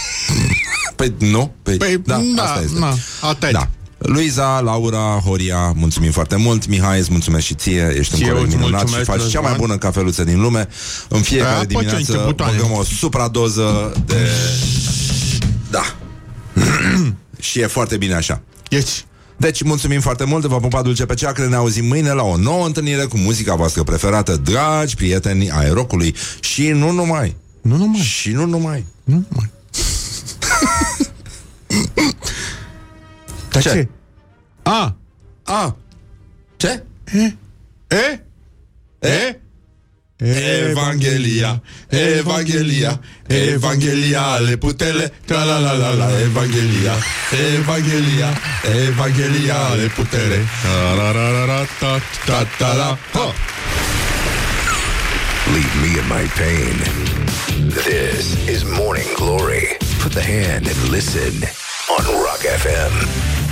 păi nu? Păi, Păi, da, da, asta este. na, asta este. Da. Luiza, Laura, Horia, mulțumim foarte mult Mihai, îți mulțumesc și ție Ești un Și eu coleg îți minunat și mulțumesc, faci cea mai Răzvan. bună cafeluță din lume În fiecare Da, poți dimineață niște butoane. băgăm o supradoză de... Da Și e foarte bine așa Ești. deci, mulțumim foarte mult, vă pupa dulce pe ceacră Ne auzim mâine la o nouă întâlnire Cu muzica voastră preferată Dragi prieteni ai rockului Și nu numai Nu numai. Și nu numai Nu numai. Dar Ce? Ah. Ah. Ah. ce? A, A, ce? E, eh. E, eh? E, eh? Evanghelia, Evanghelia, Evanghelia ale putele, tra la la la la, Evanghelia, Evanghelia, Evanghelia ale putele, ta la la la la, ta ta ta la, ha. Leave me in my pain. This is Morning Glory. Put the hand and listen on Rock FM.